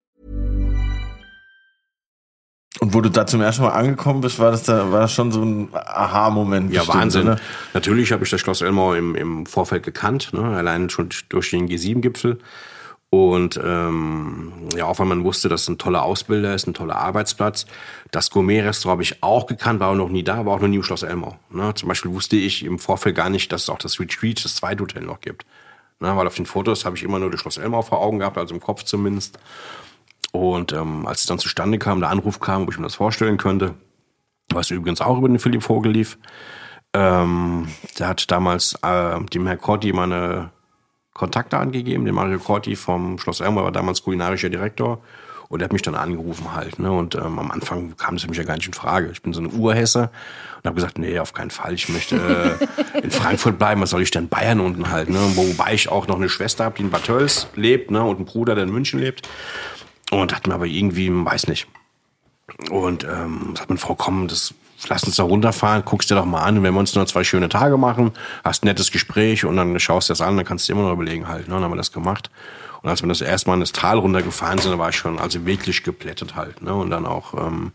Und wo du da zum ersten Mal angekommen bist, war das da war das schon so ein Aha-Moment. Ja, bestimmt, Wahnsinn. oder? Natürlich habe ich das Schloss Elmau im, im Vorfeld gekannt, ne? allein schon durch den G7-Gipfel. Und ähm, ja, auch weil man wusste, dass es ein toller Ausbilder ist, ein toller Arbeitsplatz. Das Gourmet-Restaurant habe ich auch gekannt, war auch noch nie da, war auch noch nie im Schloss Elmau. Ne? Zum Beispiel wusste ich im Vorfeld gar nicht, dass es auch das Retreat, das zweite Hotel noch gibt. Ne? Weil auf den Fotos habe ich immer nur das Schloss Elmau vor Augen gehabt, also im Kopf zumindest. Und ähm, als es dann zustande kam, der Anruf kam, wo ich mir das vorstellen könnte, was übrigens auch über den Philipp Vogel lief, ähm, der hat damals äh, dem Herr Corti meine Kontakte angegeben, dem Mario Corti vom Schloss Elmau, war damals kulinarischer Direktor. Und er hat mich dann angerufen halt. Ne? Und ähm, am Anfang kam das für mich ja gar nicht in Frage. Ich bin so eine Urhesse und habe gesagt, nee, auf keinen Fall. Ich möchte äh, in Frankfurt bleiben. Was soll ich denn in Bayern unten halt? Ne? Wobei ich auch noch eine Schwester habe, die in Bad Tölz lebt ne? und einen Bruder, der in München lebt. Und hat mir aber irgendwie, weiß nicht. Und ähm, sagt meine Frau, komm, das, lass uns da runterfahren, guckst dir doch mal an, wenn wir uns nur zwei schöne Tage machen, hast ein nettes Gespräch und dann schaust du das an, dann kannst du dir immer noch überlegen halt. Ne? Dann haben wir das gemacht. Und als wir das erste Mal in das Tal runtergefahren sind, war ich schon also wirklich geplättet halt. Ne? Und dann auch ähm,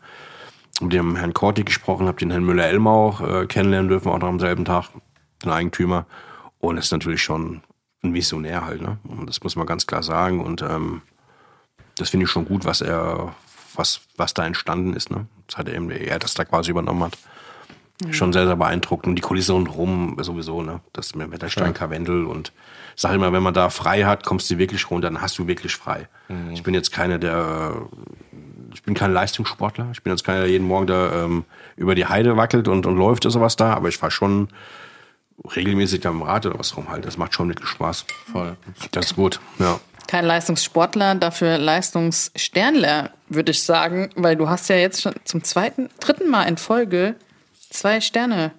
mit dem Herrn Korti gesprochen, habe den Herrn Müller-Elmau äh, kennenlernen dürfen, auch noch am selben Tag, den Eigentümer. Und das ist natürlich schon ein Visionär halt. Ne? Und das muss man ganz klar sagen. Und ähm, das finde ich schon gut, was er, was, was da entstanden ist, ne? Das hat er eben, er das da quasi übernommen hat. Schon sehr, sehr beeindruckend. Und die Kulisse rundherum sowieso, ne? Das mit Wetterstein, Karwendel und ich sage immer, wenn man da frei hat, kommst du wirklich runter, dann hast du wirklich frei. Ich bin jetzt keine der, ich bin kein Leistungssportler. Ich bin jetzt keiner, der jeden Morgen da ähm, über die Heide wackelt und, und läuft oder sowas da, aber ich fahre schon regelmäßig da im Rad oder was rum halt. Das macht schon wirklich Spaß. Voll. Das ist gut, ja. Kein Leistungssportler, dafür Leistungssternler, würde ich sagen, weil du hast ja jetzt schon zum zweiten, dritten Mal in Folge zwei Sterne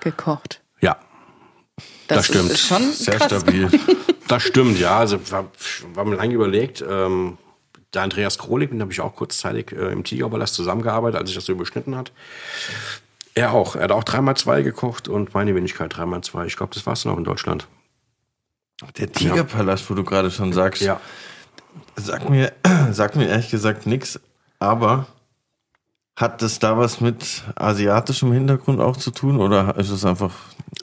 gekocht. Ja, Das stimmt. Ist schon Sehr krass. stabil. Das stimmt, ja. Also war, war mir lange überlegt. Ähm, der Andreas Krolik, mit dem habe ich auch kurzzeitig äh, im Tigerpalast zusammengearbeitet, als sich das so überschnitten hat. Er auch. Er hat auch dreimal zwei gekocht und meine Wenigkeit dreimal zwei. Ich glaube, das war es noch in Deutschland. Der Tigerpalast, wo du gerade schon sagst, Ja. sag mir, sag mir ehrlich gesagt nichts, aber hat das da was mit asiatischem Hintergrund auch zu tun oder ist es einfach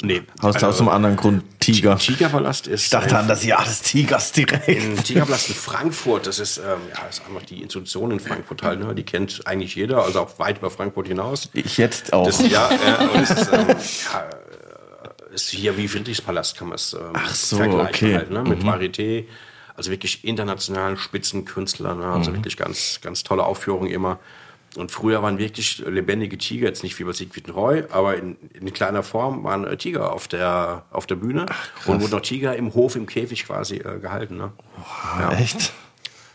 Nee. aus, aus einem anderen Grund Tiger? Tigerpalast ist. Ich dachte an das Jahr des Tigers direkt. in Tigerpalast in Frankfurt, das ist, ähm, ja, ist einfach die Institution in Frankfurt halt, ne? Die kennt eigentlich jeder, also auch weit über Frankfurt hinaus. Ich jetzt auch. Das, ja, ja, und es ist, ähm, ja, äh, ist hier wie Friedrichspalast, kann man es ähm, Ach so, vergleichen okay. halt, ne? Mit Varieté, also wirklich internationalen Spitzenkünstler, ne? also wirklich ganz, ganz tolle Aufführungen immer. Und früher waren wirklich lebendige Tiger, jetzt nicht wie bei Siegfried Roy, aber in, in kleiner Form waren äh, Tiger auf der, auf der Bühne und wurden auch Tiger im Hof, im Käfig quasi äh, gehalten. Ne? ja. Echt?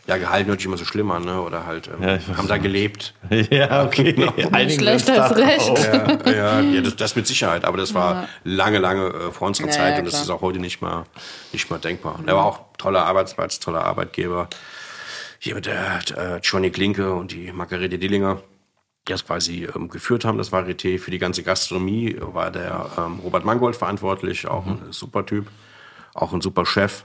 Ja, gehalten hört sich immer so schlimm an, ne? Oder halt ähm, Ja, haben da nicht. gelebt. Ja, okay. Einigen schlecht als recht. Ja, ja, ja das, das mit Sicherheit, aber das war lange, lange äh, vor unserer Ja, Zeit ja, und das ist auch heute nicht mehr, nicht mehr denkbar. Er war auch toller Arbeitsplatz, toller Arbeitgeber. Hier mit der äh, Johnny Klinke und die Margarete Dillinger, die das quasi ähm, geführt haben, das Varieté. Für die ganze Gastronomie war der ähm, Robert Mangold verantwortlich, auch ein super Typ, auch ein super Chef.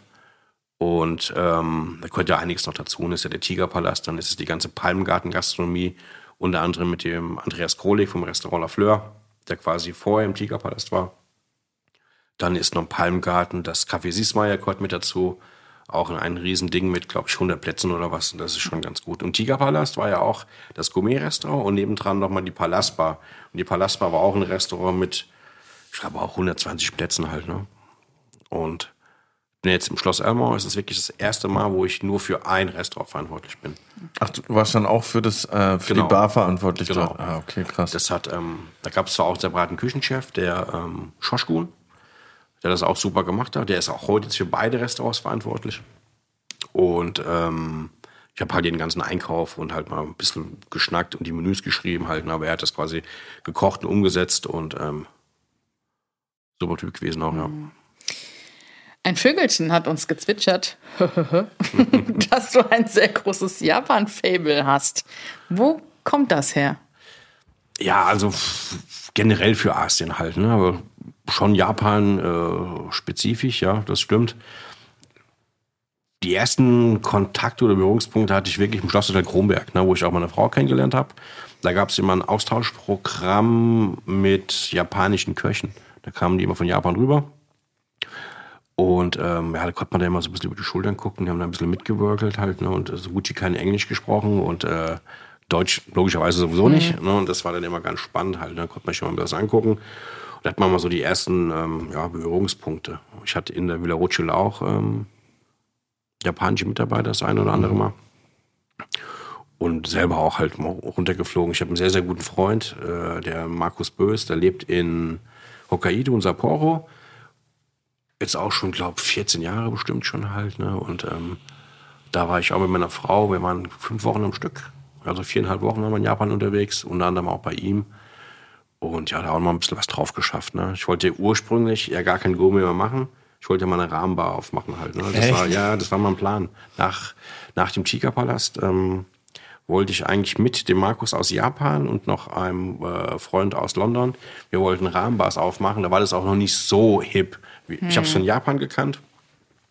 Und ähm, da gehört ja einiges noch dazu. Und ist ja der Tigerpalast, dann ist es die ganze Palmgarten-Gastronomie, unter anderem mit dem Andreas Krolik vom Restaurant La Fleur, der quasi vorher im Tigerpalast war. Dann ist noch ein Palmgarten, das Café Siesmeier gehört mit dazu. Auch in ein Riesending mit, glaube ich, 100 Plätzen oder was. Und das ist schon ganz gut. Und Tigerpalast war ja auch das Gourmet-Restaurant und nebendran nochmal die Palastbar. Und die Palastbar war auch ein Restaurant mit, ich glaube, auch 120 Plätzen halt. Ne? Und bin jetzt im Schloss Elmau. Es ist wirklich das erste Mal, wo ich nur für ein Restaurant verantwortlich bin. Ach, du warst dann auch für, das, äh, für Genau. die Bar verantwortlich Genau. dort? Ah, okay, krass. Das hat, ähm, da gab es zwar auch einen separaten Küchenchef, der ähm, Schoschkun, der das auch super gemacht hat. Der ist auch heute jetzt für beide Restaurants verantwortlich. Und ähm, ich habe halt den ganzen Einkauf und halt mal ein bisschen geschnackt und die Menüs geschrieben halt. Aber er hat das quasi gekocht und umgesetzt und ähm, super Typ gewesen auch, ja. Ein Vögelchen hat uns gezwitschert, dass du ein sehr großes Japan-Fable hast. Wo kommt das her? Ja, also generell für Asien halt, ne? Aber schon Japan äh, spezifisch, ja, das stimmt. Die ersten Kontakte oder Berührungspunkte hatte ich wirklich im Schloss der Kronberg, ne, wo ich auch meine Frau kennengelernt habe. Da gab es immer ein Austauschprogramm mit japanischen Köchen. Da kamen die immer von Japan rüber. Und ähm, ja, da konnte man da immer so ein bisschen über die Schultern gucken. Die haben da ein bisschen mitgewirkelt halt, ne? Und so gut wie kein Englisch gesprochen und äh, Deutsch logischerweise sowieso nicht. Ne? Und das war dann immer ganz spannend halt. Da konnte man sich mal das angucken. Und da hat man mal so die ersten ähm, ja, Berührungspunkte. Ich hatte in der Villa Rothschild auch ähm, japanische Mitarbeiter das eine oder andere Mal. Und selber auch halt mal runtergeflogen. Ich habe einen sehr, sehr guten Freund, äh, der Markus Bös, der lebt in Hokkaido und Sapporo jetzt auch schon, glaube 14 Jahre bestimmt schon halt. Ne? Und ähm, da war ich auch mit meiner Frau. Wir waren fünf Wochen am Stück. Also viereinhalb Wochen waren wir in Japan unterwegs, unter anderem auch bei ihm. Und ja, da haben wir ein bisschen was drauf geschafft. Ne? Ich wollte ursprünglich ja gar kein Gourmet mehr machen. Ich wollte mal eine Rahmenbar aufmachen halt. Ne? Das war, ja, das war mein Plan. Nach, nach dem Tigerpalast ähm, wollte ich eigentlich mit dem Markus aus Japan und noch einem äh, Freund aus London, wir wollten Rahmenbars aufmachen. Da war das auch noch nicht so hip. Ich habe es von Japan gekannt.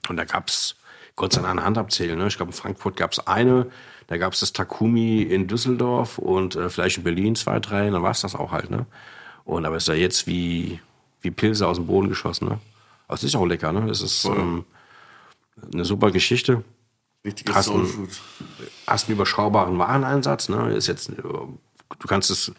Und da gab's Gott sei Dank eine Hand abzählen. Ne? Ich glaube, in Frankfurt gab's eine, da gab's das Takumi in Düsseldorf und äh, vielleicht in Berlin zwei, drei, dann war's das auch halt. Ne? Und aber ist ja jetzt wie, wie Pilze aus dem Boden geschossen. Ne? Aber es ist auch lecker. Ne? Es ist ähm, eine super Geschichte. Richtiges Hast. Hast einen überschaubaren Wareneinsatz. Ne? Ist jetzt, du kannst es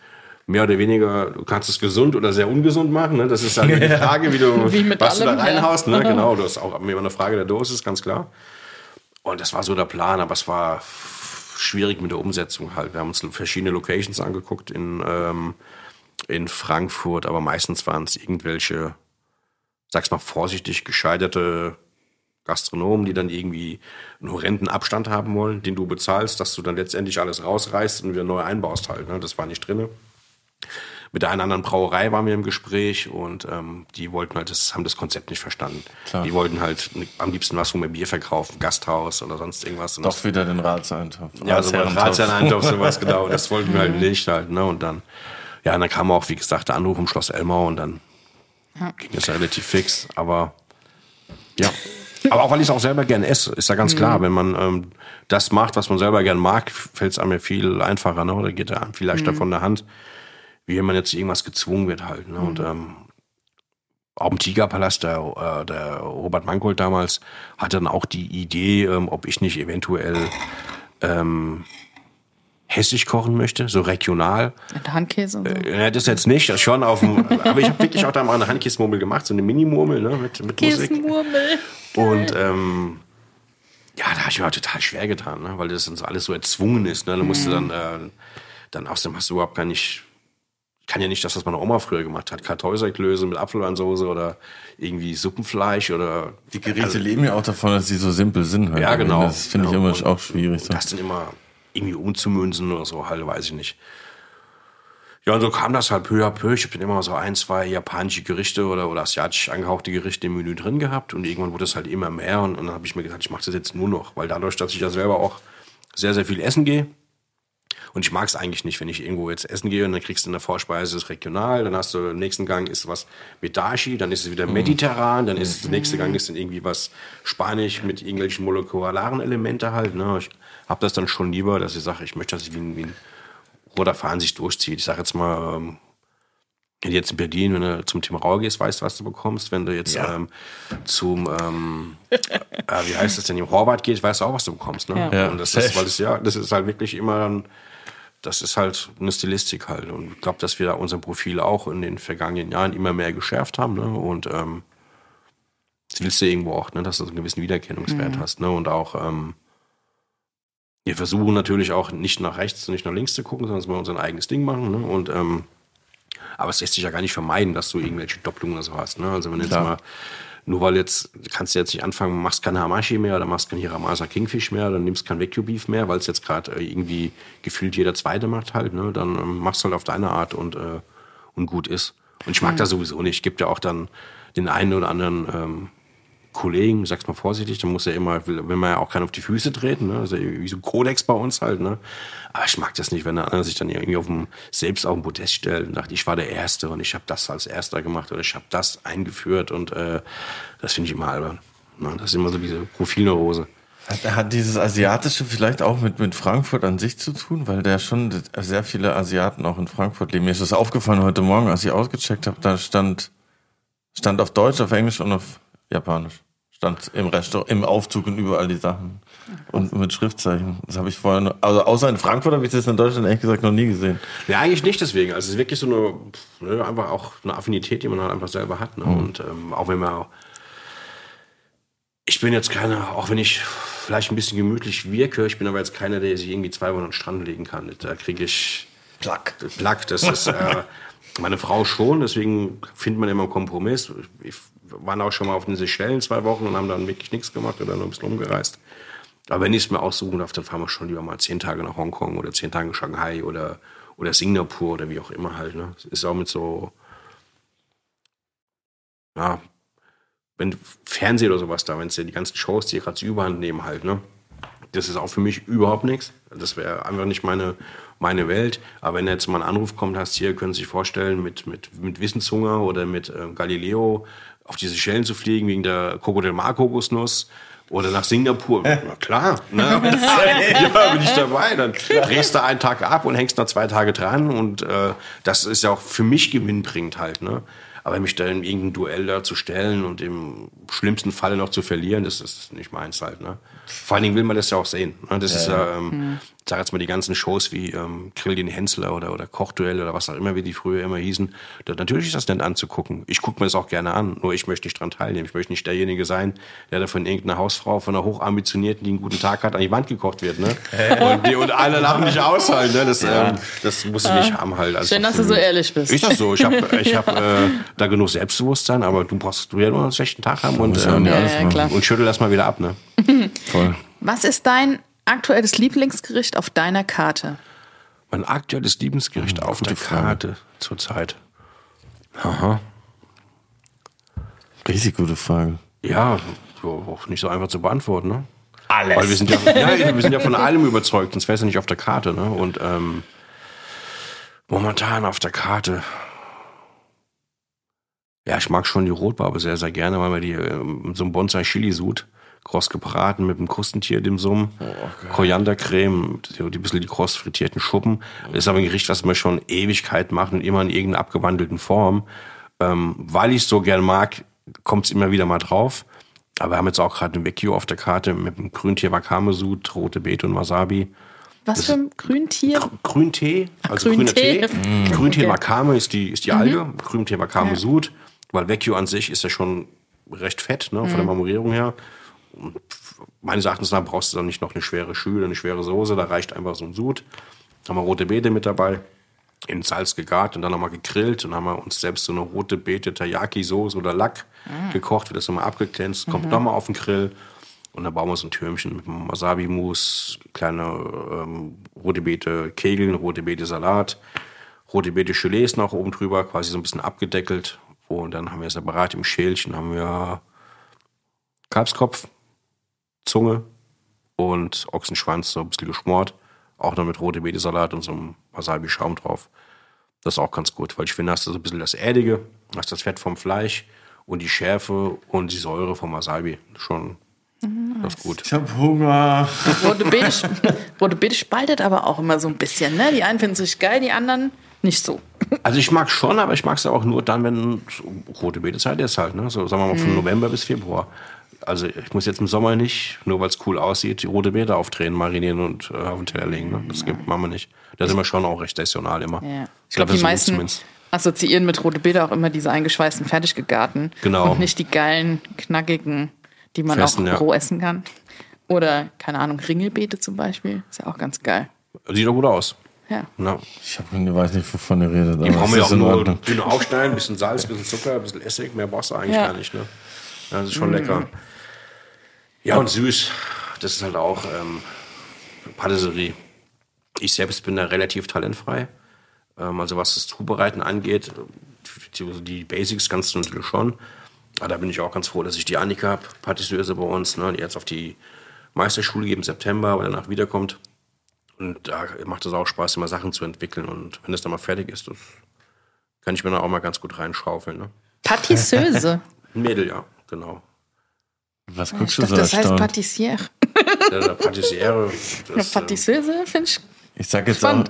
mehr oder weniger, du kannst es gesund oder sehr ungesund machen. Ne? Das ist halt die Frage, wie du, Wie mit was du da allem, reinhaust. Ne? Genau, das ist auch immer eine Frage der Dosis, ganz klar. Und das war so der Plan, aber es war schwierig mit der Umsetzung halt. Wir haben uns verschiedene Locations angeguckt in, ähm, in Frankfurt, aber meistens waren es irgendwelche, sag's mal vorsichtig, gescheiterte Gastronomen, die dann irgendwie einen horrenden Abstand haben wollen, den du bezahlst, dass du dann letztendlich alles rausreißt und wieder neu einbaust halt. Ne? Das war nicht drinne. Mit der einen anderen Brauerei waren wir im Gespräch und ähm, die wollten halt, das haben das Konzept nicht verstanden. Klar. Die wollten halt am liebsten was, wo wir Bier verkaufen, Gasthaus oder sonst irgendwas. Und Doch wieder den Ratseintopf. ja, so ein Ratsherrentopf. Ratsherreintopf, sowas, genau. Das wollten wir halt nicht halt, ne? Und dann, ja, und dann kam auch, wie gesagt, der Anruf im Schloss Elmau und dann ging es ja relativ fix. Aber ja. Aber auch weil ich es auch selber gern esse, ist ja ganz klar. Wenn man ähm, das macht, was man selber gern mag, fällt es einem ja viel einfacher, ne? Oder geht einem viel leichter von der Hand, wie wenn man jetzt irgendwas gezwungen wird halt. Ne? Und ähm, auch im Tigerpalast, der, äh, der Robert Mangold damals, hatte dann auch die Idee, ähm, ob ich nicht eventuell ähm, hessisch kochen möchte, so regional. Mit Handkäse und so. Ja, das jetzt nicht, das schon auf dem, aber ich habe wirklich auch da mal eine Handkistenmurmel gemacht, so eine Mini-Murmel, ne, mit, mit Musik. Und ähm, ja, da habe ich mir auch total schwer getan, ne? weil das dann so alles so erzwungen ist. Ne? Da musst du dann, äh, dann außerdem hast du überhaupt gar nicht kann ja nicht das, was meine Oma früher gemacht hat. Kartäuserklöße mit Apfelweinsoße oder irgendwie Suppenfleisch oder. Die Gerichte leben ja auch davon, dass sie so simpel sind. Halt. Ja, genau. Das finde ich immer und- auch schwierig. So. Das dann immer irgendwie umzumünzen oder so, halt, weiß ich nicht. Ja, und so kam das halt peu à peu. Ich habe dann immer so ein, zwei japanische Gerichte oder, oder asiatisch angehauchte Gerichte im Menü drin gehabt und irgendwann wurde es halt immer mehr und, und dann habe ich mir gedacht, ich mache das jetzt nur noch, weil dadurch, dass ich ja selber auch sehr, sehr viel essen gehe und ich mag es eigentlich nicht, wenn ich irgendwo jetzt essen gehe und dann kriegst du in der Vorspeise das regional, dann hast du im nächsten Gang ist was mit Dashi, dann ist es wieder mediterran, dann ist der nächste Gang ist dann irgendwie was spanisch mit irgendwelchen molekularen Elemente halt. Ne? Ich habe das dann schon lieber, dass ich sage, ich möchte, dass ich wie ein, wie ein roter Faden sich durchzieht. Ich sage jetzt mal, ähm, wenn du jetzt in Berlin, wenn du zum Tim Rauer gehst, weißt du, was du bekommst. Wenn du jetzt Ja. ähm, zum, ähm, äh, wie heißt das denn, im Horvath gehst, weißt du auch, was du bekommst. Ne? Ja. Ja, Und das ist, weil das ja, das ist halt wirklich immer dann, das ist halt eine Stilistik halt. Und ich glaube, dass wir da unser Profil auch in den vergangenen Jahren immer mehr geschärft haben. Ne? Und ähm, das willst du irgendwo auch, ne? dass du so einen gewissen Wiedererkennungswert hast. Ne? Und auch, ähm, wir versuchen natürlich auch nicht nach rechts und nicht nach links zu gucken, sondern dass wir unser eigenes Ding machen. Ne? Und ähm, aber es lässt sich ja gar nicht vermeiden, dass du irgendwelche Doppelungen oder so hast. Ne? Also wenn du jetzt mal, nur weil jetzt, kannst du jetzt nicht anfangen, machst kein Hamashi mehr oder machst kein Hiramasa Kingfish mehr, dann nimmst kein Vecchio Beef mehr, weil es jetzt gerade äh, irgendwie gefühlt jeder Zweite macht halt, ne? dann ähm, machst du halt auf deine Art und, äh, und gut ist. Und ich mag das sowieso nicht. Gibt ja auch dann den einen oder anderen ähm, Kollegen, sag's mal vorsichtig, da muss ja immer, will man ja auch keinen auf die Füße treten, ne? Also wie so ein Kodex bei uns halt, ne? Aber ich mag das nicht, wenn der andere sich dann irgendwie auf dem, selbst auf dem Podest stellt und sagt, ich war der Erste und ich habe das als Erster gemacht oder ich habe das eingeführt und äh, das finde ich immer albern. Ne? Das ist immer so diese Profilneurose. Hat, hat dieses Asiatische vielleicht auch mit, mit Frankfurt an sich zu tun? Weil da schon sehr viele Asiaten auch in Frankfurt leben. Mir ist das aufgefallen heute Morgen, als ich ausgecheckt habe, da stand, stand auf Deutsch, auf Englisch und auf Japanisch. Stand im Restaurant, im Aufzug und überall die Sachen. Und mit Schriftzeichen. Das habe ich vorher, noch, also außer in Frankfurt habe ich das in Deutschland ehrlich gesagt noch nie gesehen. Ja, eigentlich nicht deswegen. Also es ist wirklich so eine, ne, einfach auch eine Affinität, die man halt einfach selber hat. Ne? Und ähm, auch wenn man, ich bin jetzt keiner, auch wenn ich vielleicht ein bisschen gemütlich wirke, ich bin aber jetzt keiner, der sich irgendwie zwei Wochen an den Strand legen kann. Da kriege ich Plack. Plack. Das ist äh, meine Frau schon, deswegen findet man immer einen Kompromiss. Wir waren auch schon mal auf den Seychellen zwei Wochen und haben dann wirklich nichts gemacht oder nur ein bisschen rumgereist. Aber wenn ich es mir aussuchen darf, dann fahren wir schon lieber mal zehn Tage nach Hongkong oder zehn Tage Shanghai oder, oder Singapur oder wie auch immer halt. Ne? Ist auch mit so, ja, wenn Fernsehen oder sowas da, wenn es ja die ganzen Shows, die gerade überhand nehmen halt, ne? Das ist auch für mich überhaupt nichts. Das wäre einfach nicht meine, meine Welt. Aber wenn jetzt mal ein Anruf kommt, hast hier, können Sie sich vorstellen, mit, mit, mit Wissenshunger oder mit äh, Galileo auf diese Schellen zu fliegen wegen der Krokodil Kokosnuss oder nach Singapur. Na klar, ne? ja, bin ich dabei. Dann drehst du einen Tag ab und hängst noch zwei Tage dran und äh, das ist ja auch für mich gewinnbringend halt, ne? Aber mich da in irgendein Duell da zu stellen und im schlimmsten Falle noch zu verlieren, das ist nicht meins halt, ne? Vor allen Dingen will man das ja auch sehen. Ne? Das ist ja, ähm, ich sag jetzt mal die ganzen Shows wie ähm, Grill den Hensler oder, oder Kochduell oder was auch immer, wie die früher immer hießen. Da, natürlich ist das nett anzugucken. Ich gucke mir das auch gerne an, nur ich möchte nicht dran teilnehmen. Ich möchte nicht derjenige sein, der da von irgendeiner Hausfrau, von einer hochambitionierten, die einen guten Tag hat, an die Wand gekocht wird. Ne? Und, die, und alle lachen dich aus halt. Ne? Das, ähm, das muss ich nicht haben halt. Also Schön, dass du so ehrlich bist. Ist das so? Ich habe ich hab, äh, da genug Selbstbewusstsein, aber du brauchst du ja nur einen schlechten Tag haben und, Muss ja ähm, nicht Ja, ja, und schüttel das mal wieder ab. Ne? Voll. Was ist dein aktuelles Lieblingsgericht auf deiner Karte? Mein aktuelles Lieblingsgericht auf der Frage. Karte zurzeit. Aha. Richtig gute Frage. Ja, auch nicht so einfach zu beantworten, ne? Alles. Weil wir sind ja, ja, wir sind ja von allem überzeugt, sonst wäre es ja nicht auf der Karte, ne? Und ähm, momentan auf der Karte. Ja, ich mag schon die Rotbarbe sehr, sehr gerne, weil wir die ähm, so ein Bonsai-Chili-Sud, kross gebraten mit einem Krustentier, dem Summ, Koriandercreme, so die bisschen die kross frittierten Schuppen. Das ist aber ein Gericht, was man schon Ewigkeit macht und immer in irgendeiner abgewandelten Form. Ähm, weil ich es so gern mag, kommt es immer wieder mal drauf. Aber wir haben jetzt auch gerade ein Vecchio auf der Karte mit dem Grüntier Wakame-Sud, rote Beete und Wasabi. Was für ein Grüntier? Grüntee, also Grüntee. grüner Tee. Grüntee Okay. Mhm. Wakame ist die, ist die Alge. Grüntee Wakame Sud, weil Vecchio an sich ist ja schon recht fett, ne, von Mhm. der Marmorierung her. Und meines Erachtens nach brauchst du dann nicht noch eine schwere Schüle, eine schwere Soße, da reicht einfach so ein Sud. Haben wir rote Beete mit dabei. in Salz gegart und dann nochmal gegrillt und haben wir uns selbst so eine rote Beete Teriyaki-Soße oder Lack gekocht, wird das nochmal abgeglänzt, kommt nochmal auf den Grill und dann bauen wir so ein Türmchen mit Wasabi-Mousse, kleine ähm, rote Beete Kegeln, rote Beete Salat, rote Beete Gelees noch oben drüber, quasi so ein bisschen abgedeckelt und dann haben wir separat im Schälchen haben wir Kalbskopf, Zunge und Ochsenschwanz, so ein bisschen geschmort. Auch noch mit rote Beete-Salat und so einem Wasabi-Schaum drauf. Das ist auch ganz gut, weil ich finde, hast du so ein bisschen das Erdige, hast das Fett vom Fleisch und die Schärfe und die Säure vom Wasabi. Schon das ist gut. Ich hab Hunger. Rote Beete, Rote Beete spaltet aber auch immer so ein bisschen, ne? Die einen finden es richtig geil, die anderen nicht so. Also ich mag schon, aber ich mag es auch nur dann, wenn so rote Beetezeit ist halt, ne? So sagen wir mal von November bis Februar. Also ich muss jetzt im Sommer nicht, nur weil es cool aussieht, die rote Beete aufdrehen, marinieren und äh, auf den Teller legen. Ne? Das gibt, machen wir nicht. Da sind wir schon auch recht saisonal immer. Ja. Ich glaube, die das ist meisten zumindest. assoziieren mit Rote Beete auch immer diese eingeschweißten Fertiggegarten. Genau. Und nicht die geilen, knackigen, die man Festen, auch ja. roh essen kann. Oder, keine Ahnung, Ringelbeete zum Beispiel. Ist ja auch ganz geil. Sieht doch gut aus. Ja. Ja. Ich hab, weiß nicht, wovon ihr redet. Die brauchen wir auch nur Ordnung. dünn aufschneiden, ein bisschen Salz, ein bisschen Zucker, ein bisschen Essig, mehr brauchst du eigentlich Ja. gar nicht. Ne? Ja, das ist schon lecker. Ja, und süß. Das ist halt auch ähm, Patisserie. Ich selbst bin da relativ talentfrei. Ähm, also was das Zubereiten angeht, die, die Basics kannst du natürlich schon. Aber da bin ich auch ganz froh, dass ich die Annika habe, Patisseuse bei uns, ne, die jetzt auf die Meisterschule geht im September, aber danach wiederkommt. Und da macht es auch Spaß, immer Sachen zu entwickeln. Und wenn das dann mal fertig ist, das kann ich mir dann auch mal ganz gut reinschaufeln. Ne? Patisseuse. Ein Mädel, ja, genau. Was ich guckst du dachte, so das heißt erstaunt? Patissiere. Der Patissiere. Ja, Das, ähm, Patisseuse finde ich Ich sag jetzt auch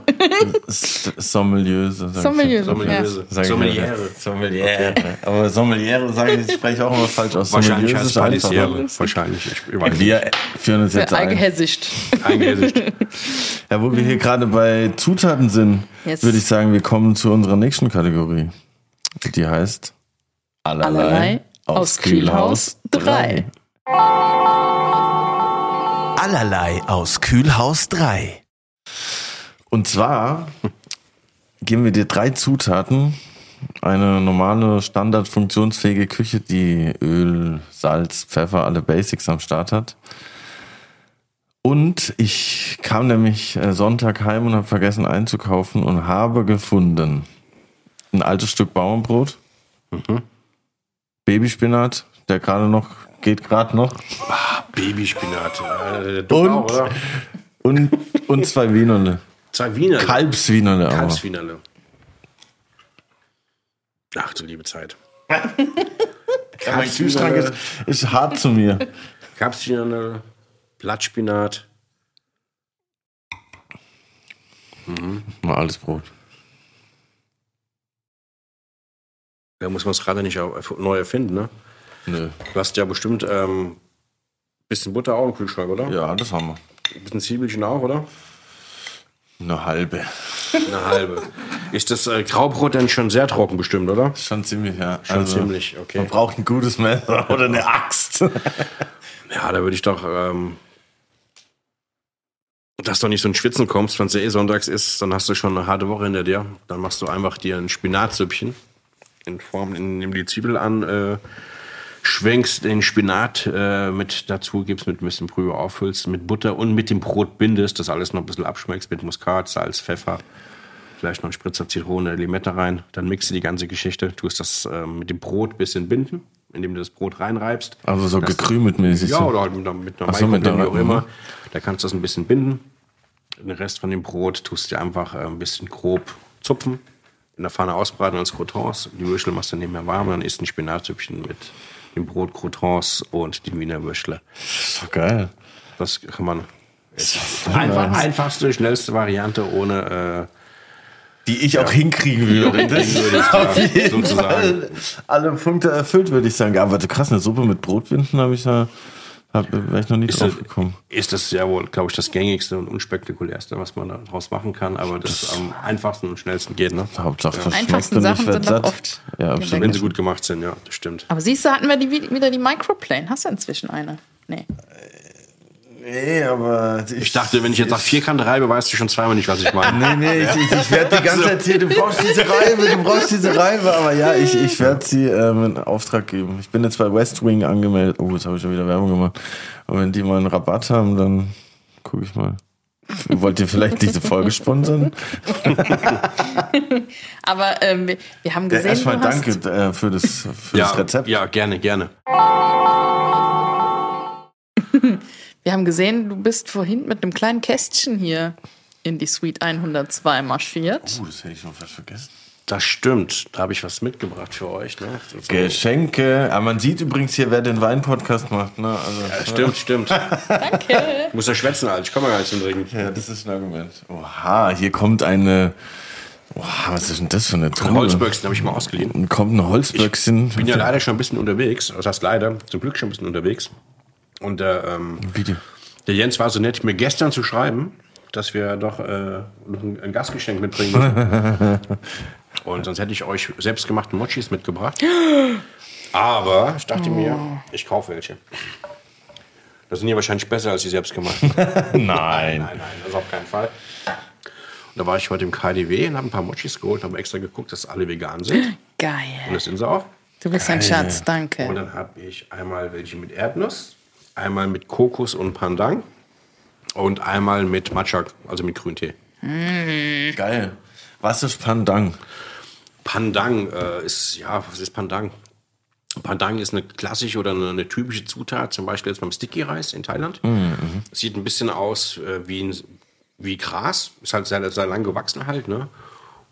S- Sommeliöse. sag ich. Sommelier. Sommeliere. Sag ich Sommeliere. ja. Aber Sommeliere sage ich, ich spreche auch immer falsch aus. Wahrscheinlich heißt. Patissiere. Wahrscheinlich. Ich, ich. Wir führen uns Ja. jetzt ein. Eingehässigt. Ja, wo wir hier gerade bei Zutaten sind, Yes. würde ich sagen, wir kommen zu unserer nächsten Kategorie. Die heißt Allerlei, Allerlei aus Kühlhaus 3. Allerlei aus Kühlhaus 3. Und zwar geben wir dir drei Zutaten. Eine normale, standardfunktionsfähige Küche, die Öl, Salz, Pfeffer, alle Basics am Start hat. Und ich kam nämlich äh, Sonntag heim und habe vergessen einzukaufen und habe gefunden ein altes Stück Bauernbrot, Babyspinat, der gerade noch, geht gerade noch, Babyspinat. Äh, dumm Und? auch, oder? und, und zwei Wienerle. Zwei Wiener. Kalbswienerle. Kalbswienerle. Ach du liebe Zeit. Ja, mein Kühlschrank ist, ist hart zu mir. Kalbswienerle, Blattspinat. Mal alles Brot. Da muss man es gerade nicht neu erfinden, ne? Nö. Du hast ja bestimmt ähm, bisschen Butter auch im Kühlschrank, oder? Ja, das haben wir. Ein bisschen Zwiebelchen auch, oder? Eine halbe. Eine halbe. Ist das äh, Graubrot denn schon sehr trocken bestimmt, oder? Schon ziemlich, ja. Schon ziemlich, okay. Man braucht ein gutes Messer oder eine Axt. Ja, da würde ich doch, ähm, dass du nicht so ein Schwitzen kommst, wenn es ja eh sonntags ist, dann hast du schon eine harte Woche hinter dir. Dann machst du einfach dir ein Spinatsüppchen in Form, in dem die Zwiebel an, äh, schwenkst den Spinat äh, mit dazu, gibst mit ein bisschen Brühe auffüllst, mit Butter und mit dem Brot bindest, das alles noch ein bisschen abschmeckst mit Muskat, Salz, Pfeffer, vielleicht noch ein Spritzer Zitrone, Limette rein. Dann mixt du die ganze Geschichte, tust das ähm, mit dem Brot ein bisschen binden, indem du das Brot reinreibst. Also so gekrümeltmäßig. ja, oder halt mit einer, mit einer so, mit der- wie auch immer. Da kannst du das ein bisschen binden. Den Rest von dem Brot tust du einfach äh, ein bisschen grob zupfen, in der Pfanne ausbraten als Croutons. Die Würstel machst du nebenher warm, dann isst ein Spinatsüppchen mit dem Brot, Croutons und die Wiener Würstle. Ist doch geil. Das kann man. Ist einfach, einfachste, schnellste Variante ohne Die ich auch hinkriegen würde. Das auf äh, jeden sozusagen. Fall alle Punkte erfüllt, würde ich sagen. Aber du krass, eine Suppe mit Brotwinden habe ich ja, hab, wäre ich noch nie Ist drauf das- gekommen. Ist das ja wohl, glaube ich, das gängigste und unspektakulärste, was man daraus machen kann, aber das, am einfachsten und schnellsten geht, ne? Hauptsache, das Einfachsten Sachen sind doch oft Ja, absolut. Wenn sie gut gemacht sind, ja, das stimmt. Aber siehst du, hatten wir die, wieder die Microplane. Hast du inzwischen eine? Nee. Nee, aber ich, Ich dachte, wenn ich jetzt nach Vierkant reibe, weißt du schon zweimal nicht, was ich meine. Nee, nee, ich, ich, ich werde die ganze Zeit hier, du brauchst diese Reibe, du brauchst diese Reibe, aber ja, ich, ich werde sie ähm, in Auftrag geben. Ich bin jetzt bei West Wing angemeldet. Oh, jetzt habe ich schon wieder Werbung gemacht. Und wenn die mal einen Rabatt haben, dann gucke ich mal. Wollt ihr vielleicht diese Folge sponsern? Aber ähm, wir, haben Ja, gesehen, erstmal du hast, danke äh, für, das, für Ja, das Rezept. ja, gerne, gerne. Wir haben gesehen, du bist vorhin mit einem kleinen Kästchen hier in die Suite 102 marschiert. Oh, das hätte ich noch fast vergessen. Das stimmt. Da habe ich was mitgebracht für euch. Ne? Geschenke. Aber man sieht übrigens hier, wer den Wein-Podcast macht. Ne? Also, Ja, stimmt, stimmt. Danke. Ich muss ja schwätzen, Alter. Ich komme ja gar nicht zum Trinken. Ja, das ist ein Argument. Oha, hier kommt eine. Oha, was ist denn das für eine Ein Truhe? Holzböckchen habe ich mal ausgeliehen. Kommt ein Holzböckchen. Ich bin ja leider schon ein bisschen unterwegs. Das heißt leider, zum Glück schon ein bisschen unterwegs. Und der, ähm, Video. der Jens war so nett, mir gestern zu schreiben, dass wir doch äh, noch ein, Gastgeschenk mitbringen müssen. Und sonst hätte ich euch selbstgemachte Mochis mitgebracht. Aber ich dachte mir, ich kaufe welche. Das sind ja wahrscheinlich besser als die selbstgemachten. Nein. Nein, nein, das auf keinen Fall. Und da war ich heute im KDW und habe ein paar Mochis geholt, habe extra geguckt, dass alle vegan sind. Und Geil. das sind sie auch. Du bist ein Schatz, Und danke. dann habe ich einmal welche mit Erdnuss, einmal mit Kokos und Pandang und einmal mit Matcha, also mit Grüntee. Geil. Was ist Pandang? Pandang äh, ist, ja, was ist Pandang? Pandang ist eine klassische oder eine, eine typische Zutat, zum Beispiel jetzt beim Sticky-Reis in Thailand. Sieht ein bisschen aus äh, wie, ein, wie Gras, ist halt sehr, sehr lang gewachsen halt, ne?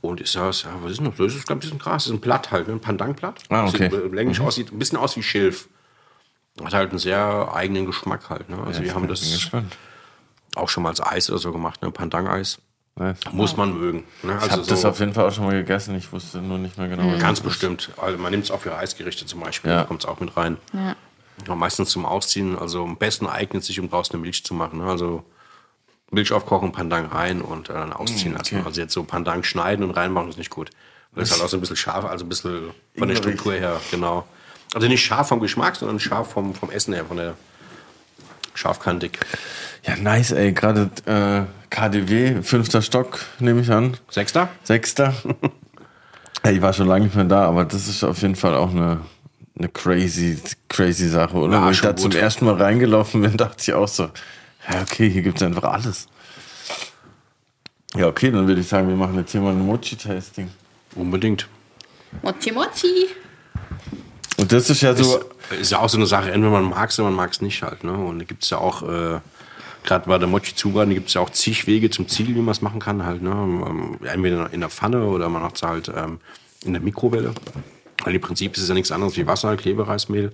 Und ist das, ja, was ist noch? Das ist, glaube ich, ein Gras, das ist ein Blatt halt, ne? ein Pandang-Blatt. Ah, okay. Sieht äh, länglich aus, sieht ein bisschen aus wie Schilf. Hat halt einen sehr eigenen Geschmack halt, ne? Also wir haben das auch schon mal als Eis oder so gemacht, ne? Pandang-Eis. Nice. Muss man mögen. Ne? Ich Also habe das so- auf jeden Fall auch schon mal gegessen. Ich wusste nur nicht mehr genau. was Ganz das ist. bestimmt. Also man nimmt es auch für Eisgerichte zum Beispiel. Ja. Da kommt es auch mit rein. Ja. Ja, meistens zum Ausziehen. Also am besten eignet sich, um draußen eine Milch zu machen. Ne? Also Milch aufkochen, Pandang rein und äh, dann ausziehen lassen. okay. Also jetzt so Pandang schneiden und reinmachen ist nicht gut. Weil es halt auch so ein bisschen scharf, also ein bisschen von der. Struktur her, genau. Also nicht scharf vom Geschmack, sondern scharf vom, vom Essen her, von der scharfkantig. Ja, nice, ey. Gerade äh, KDW, fünfter Stock, nehme ich an. Sechster? Sechster. Ey, ich war schon lange nicht mehr da, aber das ist auf jeden Fall auch eine, eine crazy, crazy Sache, oder? Wo ich da zum ersten Mal reingelaufen bin, dachte ich auch so, ja, okay, hier gibt's einfach alles. Ja, okay, dann würde ich sagen, wir machen jetzt hier mal ein Mochi-Tasting. Unbedingt. Mochi Mochi. Und das ist ja so, Ist, ist ja auch so eine Sache, entweder man mag es oder man mag es nicht halt. Ne? Und da gibt es ja auch, äh, gerade bei der Mochi Zubereitung, gibt es ja auch zig Wege zum Ziel, wie man es machen kann halt. Ne? Ähm, Entweder in der Pfanne oder man macht es halt ähm, in der Mikrowelle. Weil im Prinzip ist es ja nichts anderes wie Wasser, Klebereismehl.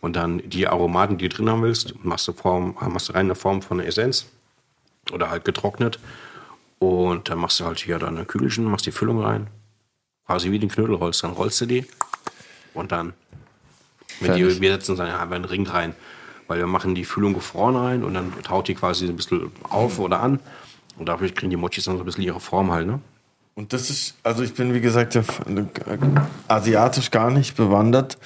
Und dann die Aromaten, die du drin haben willst, machst du, Form, machst du rein in der Form von einer Essenz oder halt getrocknet. Und dann machst du halt hier dann ein Kügelchen, machst die Füllung rein. Quasi wie den Knödel rollst. Dann rollst du die und dann wenn die, wir setzen dann einfach einen Ring rein, weil wir machen die Füllung gefroren rein und dann taut die quasi ein bisschen auf oder an. Und dafür kriegen die Mochis dann so ein bisschen ihre Form halt, ne? Und das ist, also ich bin wie gesagt ja asiatisch gar nicht bewandert.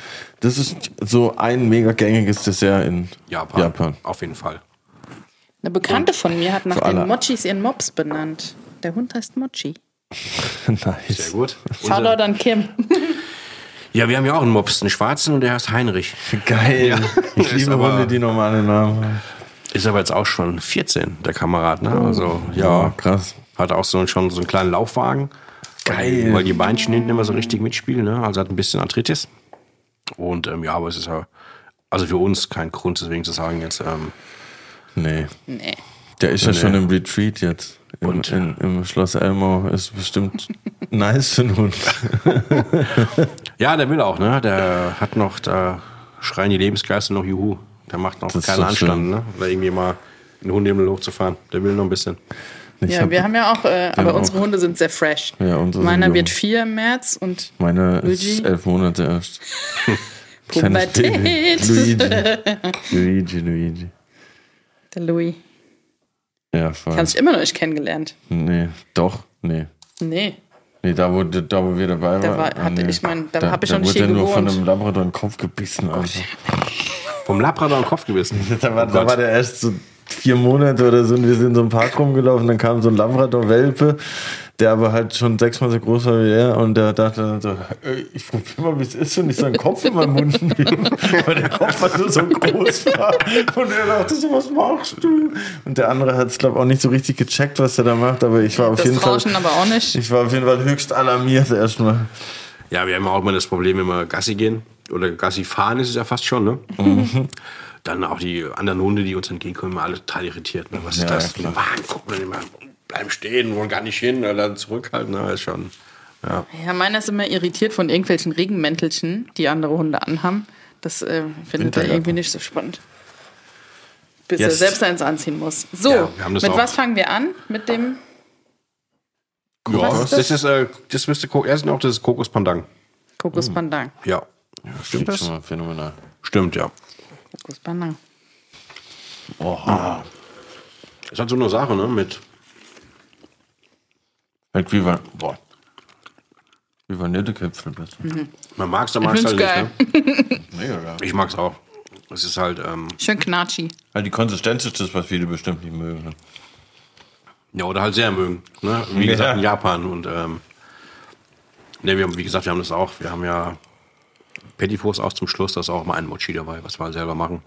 Das ist so ein mega gängiges Dessert in Japan. Japan. Auf jeden Fall. Eine Bekannte von mir hat nach den Mochis ihren Mops benannt. Der Hund heißt Mochi. Sehr nice. gut. Shoutout an Kim. Ja, wir haben ja auch einen Mops, einen schwarzen und der heißt Heinrich. Geil. Ich Ist liebe aber- Hunde, die normale Namen haben. Ist aber jetzt auch schon 14, der Kamerad, ne? Also, ja, krass. hat auch so, schon so einen kleinen Laufwagen. Geil. Weil die Beinchen hinten immer so richtig mitspielen, ne? Also hat ein bisschen Arthritis. Und ähm, ja, aber es ist ja, also für uns kein Grund, deswegen zu sagen jetzt, ähm, Nee. Nee. Der ist ja Nee. schon im Retreat jetzt. Und- in, Im Schloss Elmau ist bestimmt nice für einen Hund. Ja, der will auch, ne? Der hat noch, da schreien die Lebensgeister noch Juhu. Der macht noch Das keinen Anstand, schön. ne? Oder irgendwie mal in den Hundehimmel hochzufahren. Der will noch ein bisschen. Ich Ja, hab- wir haben ja auch, äh, aber auch- unsere Hunde sind sehr fresh. Ja, unsere sind Meiner wird vier im März und Meine Luigi? ist elf Monate erst. Pubertät. Luigi. Luigi, Luigi. Der Louis. Ja, voll. Ich habe sich immer noch nicht kennengelernt. Nee, doch, nee. Nee. Nee, da wo, da, wo wir dabei Da waren. war- ah, hatte nee. ich mein- da hab ich noch da nicht wurde hier er nur von gewohnt. einem Labrador in den Kopf gebissen. Einfach. Vom Labrador im Kopf gebissen. Da war, Oh da war der erst so vier Monate oder so und wir sind in so einem Park rumgelaufen. Dann kam so ein Labrador-Welpe, der aber halt schon sechsmal so groß war wie er und der dachte dann so, ey, ich probier mal, wie es ist und ich so einen Kopf in meinen Mund nehmen, weil der Kopf halt nur so groß war. Und er dachte so, was machst du? Und der andere hat es, glaube ich, auch nicht so richtig gecheckt, was er da macht, aber ich war auf Das jeden Fall... Rauschen aber auch nicht. Ich war auf jeden Fall höchst alarmiert erstmal. Ja, wir haben auch immer das Problem, wenn wir Gassi gehen oder Gassi fahren, ist es ja fast schon, ne? Dann auch die anderen Hunde, die uns entgegenkommen, immer alle total irritiert. Ne? Was ist Ja, das? klar. Mann, guck mal, immer bleiben stehen, wollen gar nicht hin oder dann zurückhalten. Ne? Ist schon. Ja. Ja, meiner ist immer irritiert von irgendwelchen Regenmäntelchen, die andere Hunde anhaben. Das äh, findet er irgendwie nicht so spannend. Bis Yes. er selbst eins anziehen muss. So, Ja, wir haben das mit auch. was fangen wir an? Mit dem. Ja, Was ist das? ist, äh, das müsste erst noch das Kokos Pandang. Kokos Pandang. Ja. Stimmt das? Schon mal phänomenal. Stimmt, ja. Kokos Pandang. Ist halt so eine Sache, ne? Mit Halt wie, Van boah. wie Vanillekäpfel bitte. man mag es, dann Ich mag es find's halt geil. nicht. Ne? Mega geil. Ich mag es auch. Es ist halt, ähm, Schön knatschi. Halt die Konsistenz ist das, was viele bestimmt nicht mögen. Ne? ja, oder halt sehr mögen. Ne? Wie Ja. gesagt, in Japan. Und ähm, ne, wir haben, wie gesagt, wir haben das auch. Wir haben ja Pettifos auch zum Schluss. Da ist auch mal ein Mochi dabei, was wir selber machen.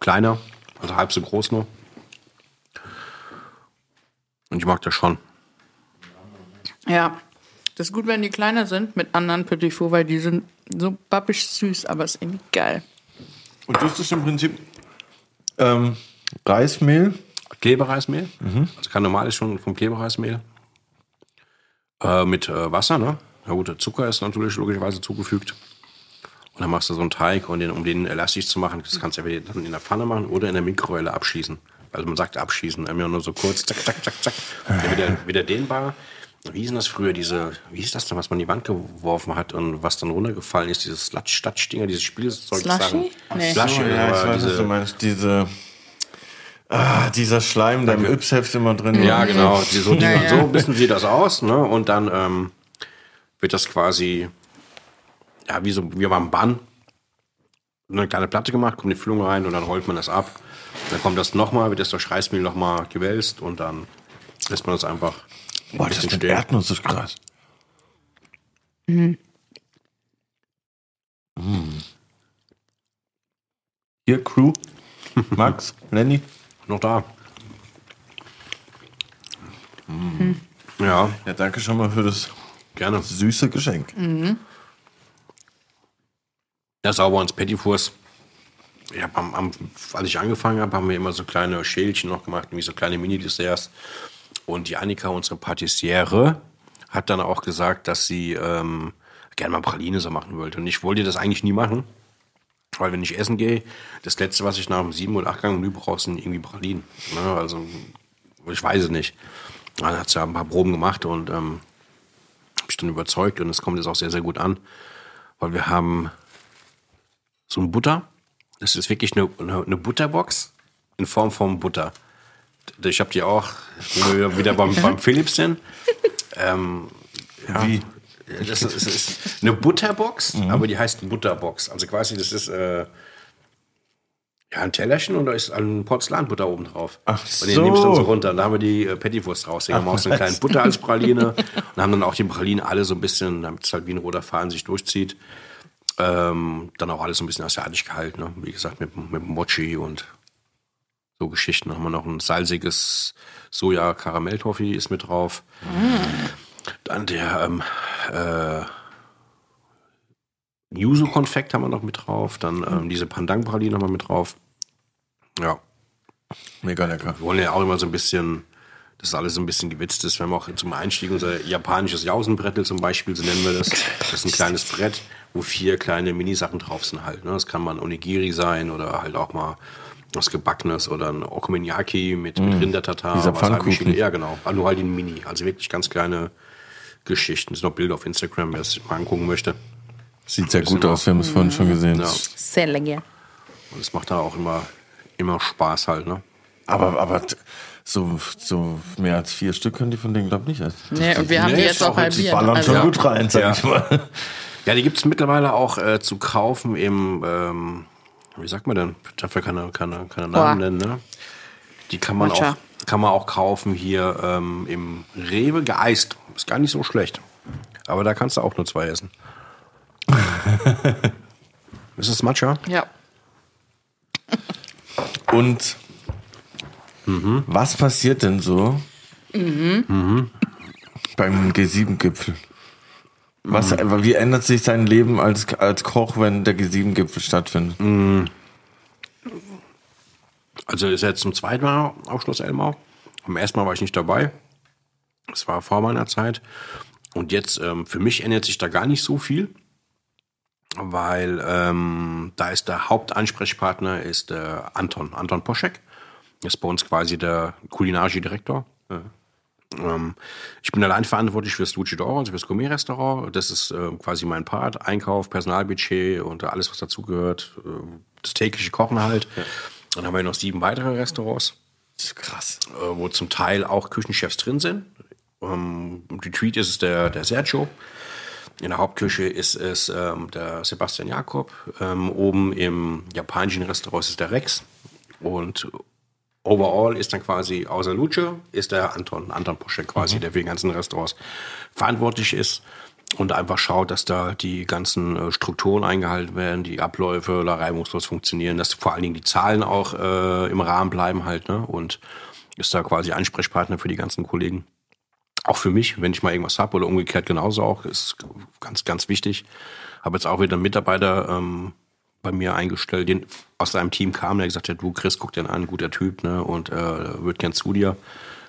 Kleiner, also halb so groß nur. Und ich mag das schon. Ja. Das ist gut, wenn die kleiner sind mit anderen Petit Four, weil die sind so babbisch süß, aber ist irgendwie geil. Und das ist im Prinzip ähm, Reismehl. Klebereismehl. Also kein normales schon vom Klebereismehl. Äh, mit äh, Wasser, ne? Ja gut, der Zucker ist natürlich logischerweise zugefügt. Und dann machst du so einen Teig und den, um den elastisch zu machen, das kannst du entweder dann in der Pfanne machen oder in der Mikrowelle abschießen. Also man sagt abschießen, immer nur so kurz, zack, zack, zack, zack. Wieder, wieder dehnbar. Wie hieß denn das früher, diese, wie hieß das denn, was man in die Wand geworfen hat und was dann runtergefallen ist, dieses Slatsch-Statsch-Dinger, dieses Spielzeug. Slushy? Nee. Slushy, Oh, ja, ich weiß, was du diese, meinst. Diese, ah, dieser Schleim, der im Yps-Heft immer drin. Ja, genau. So, die, Ja, ja. so wissen sie das aus, ne? Und dann ähm, wird das quasi, ja, wie so, wie beim Bann, eine kleine Platte gemacht, kommt die Füllung rein und dann rollt man das ab. Dann kommt das nochmal, wird das durch Reismehl nochmal gewälzt und dann lässt man das einfach ein Boah, das mit stehen. Erdnuss ist krass. Mm. Hier, Crew. Max, Lenny. Noch da. Ja, Ja, danke schon mal für das gerne. süße Geschenk. Ja, sauber ins Petitfours. Ich am, am, als ich angefangen habe, haben wir immer so kleine Schälchen noch gemacht, nämlich so kleine Mini-Desserts. Und die Annika, unsere Patissiere, hat dann auch gesagt, dass sie ähm, gerne mal Praline so machen wollte. Und ich wollte das eigentlich nie machen, weil wenn ich essen gehe, das Letzte, was ich nach dem sieben oder acht Gang Menü brauche, sind irgendwie Pralinen. Ne? Also, ich weiß es nicht. Dann hat sie ein paar Proben gemacht und ähm, habe ich dann überzeugt und es kommt jetzt auch sehr, sehr gut an, weil wir haben so ein Butter. Das ist wirklich eine, eine, Butterbox in Form von Butter. Ich habe die auch, wieder beim, beim Philips sind. Ähm, ja, Wie? Das ist, das ist eine Butterbox, aber die heißt Butterbox. Also quasi, das ist äh, ja, ein Tellerchen und da ist ein Porzellanbutter oben drauf. Ach Und den nimmst du dann so so. runter. Da haben wir die äh, Petitwurst raus. Da haben wir auch so eine kleine Butter als Praline und haben dann auch die Praline alle so ein bisschen, damit es halt wie ein roter Faden sich durchzieht, ähm, dann auch alles so ein bisschen asiatisch gehalten. Ne? Wie gesagt, mit, mit Mochi und so Geschichten. Dann haben wir noch ein salziges Soja-Karamell-Toffee ist mit drauf. Dann der ähm, äh, Yuzu-Konfekt haben wir noch mit drauf. Dann ähm, diese Pandang-Praline haben wir mit drauf. Ja, Mega lecker. wir wollen ja auch immer so ein bisschen, dass alles so ein bisschen gewitzt ist. Wir haben auch zum Einstieg unser japanisches Jausenbrettel zum Beispiel, so nennen wir das. Das ist ein kleines Brett, wo vier kleine Minisachen drauf sind halt. Ne? Das kann mal ein Onigiri sein oder halt auch mal was Gebackenes oder ein Okonomiyaki mit, mit Rindertatar. Dieser Pfannkuchen. Ja, genau. Aber nur halt in Mini. Also wirklich ganz kleine Geschichten. Es sind noch Bilder auf Instagram, wer es sich mal angucken möchte. Sieht sehr gut aus, wir haben es vorhin schon gesehen. Ja. Sehr lecker. Und es macht da auch immer, immer Spaß halt, ne? Aber, aber so, so mehr als vier Stück können die von denen, glaube ich, nicht essen. Nee, und wir haben Nee, die jetzt auch halbiert. Ballern Also, schon gut rein, sag Ja. ich mal. Ja, die gibt es mittlerweile auch äh, zu kaufen im, ähm, wie sagt man denn? Ich darf ja keine, keine, keine Namen Boah. nennen, ne? Die kann man, Matcha. auch, kann man auch kaufen hier ähm, im Rewe geeist. Ist gar nicht so schlecht. Aber da kannst du auch nur zwei essen. ist das Matcha? Ja. Und was passiert denn so beim G7-Gipfel? Was, Wie ändert sich dein Leben als, als Koch, wenn der G7-Gipfel stattfindet? Also ist jetzt zum zweiten Mal auf Schloss Elmau. Am ersten Mal war ich nicht dabei. Das war vor meiner Zeit. Und jetzt, ähm, für mich ändert sich da gar nicht so viel, weil ähm, da ist der Hauptansprechpartner ist der Anton, Anton Poschek. Ist bei uns quasi der kulinarische Direktor. Ja. Ähm, ich bin allein verantwortlich fürs Luchidoro, also fürs Gourmet-Restaurant. Das ist ähm, quasi mein Part. Einkauf, Personalbudget und alles, was dazugehört. Äh, das tägliche Kochen halt. Dann haben wir noch sieben weitere Restaurants krass. äh, wo zum Teil auch Küchenchefs drin sind. Ähm, Im Retreat ist es der, der Sergio. In der Hauptküche ist es ähm, der Sebastian Jakob. Ähm, oben im japanischen Restaurant ist es der Rex. Und overall ist dann quasi außer Luce ist der Anton, Anton Poschek quasi, der für die ganzen Restaurants verantwortlich ist und einfach schaut, dass da die ganzen äh, Strukturen eingehalten werden, die Abläufe da reibungslos funktionieren, dass vor allen Dingen die Zahlen auch äh, im Rahmen bleiben halt, ne? Und ist da quasi Ansprechpartner für die ganzen Kollegen. Auch für mich, wenn ich mal irgendwas habe oder umgekehrt genauso auch, ist ganz, ganz wichtig. Habe jetzt auch wieder einen Mitarbeiter ähm, bei mir eingestellt, den aus seinem Team kam, der gesagt hat, du Chris, guck den an, guter Typ, ne? Und äh, wird gern zu dir.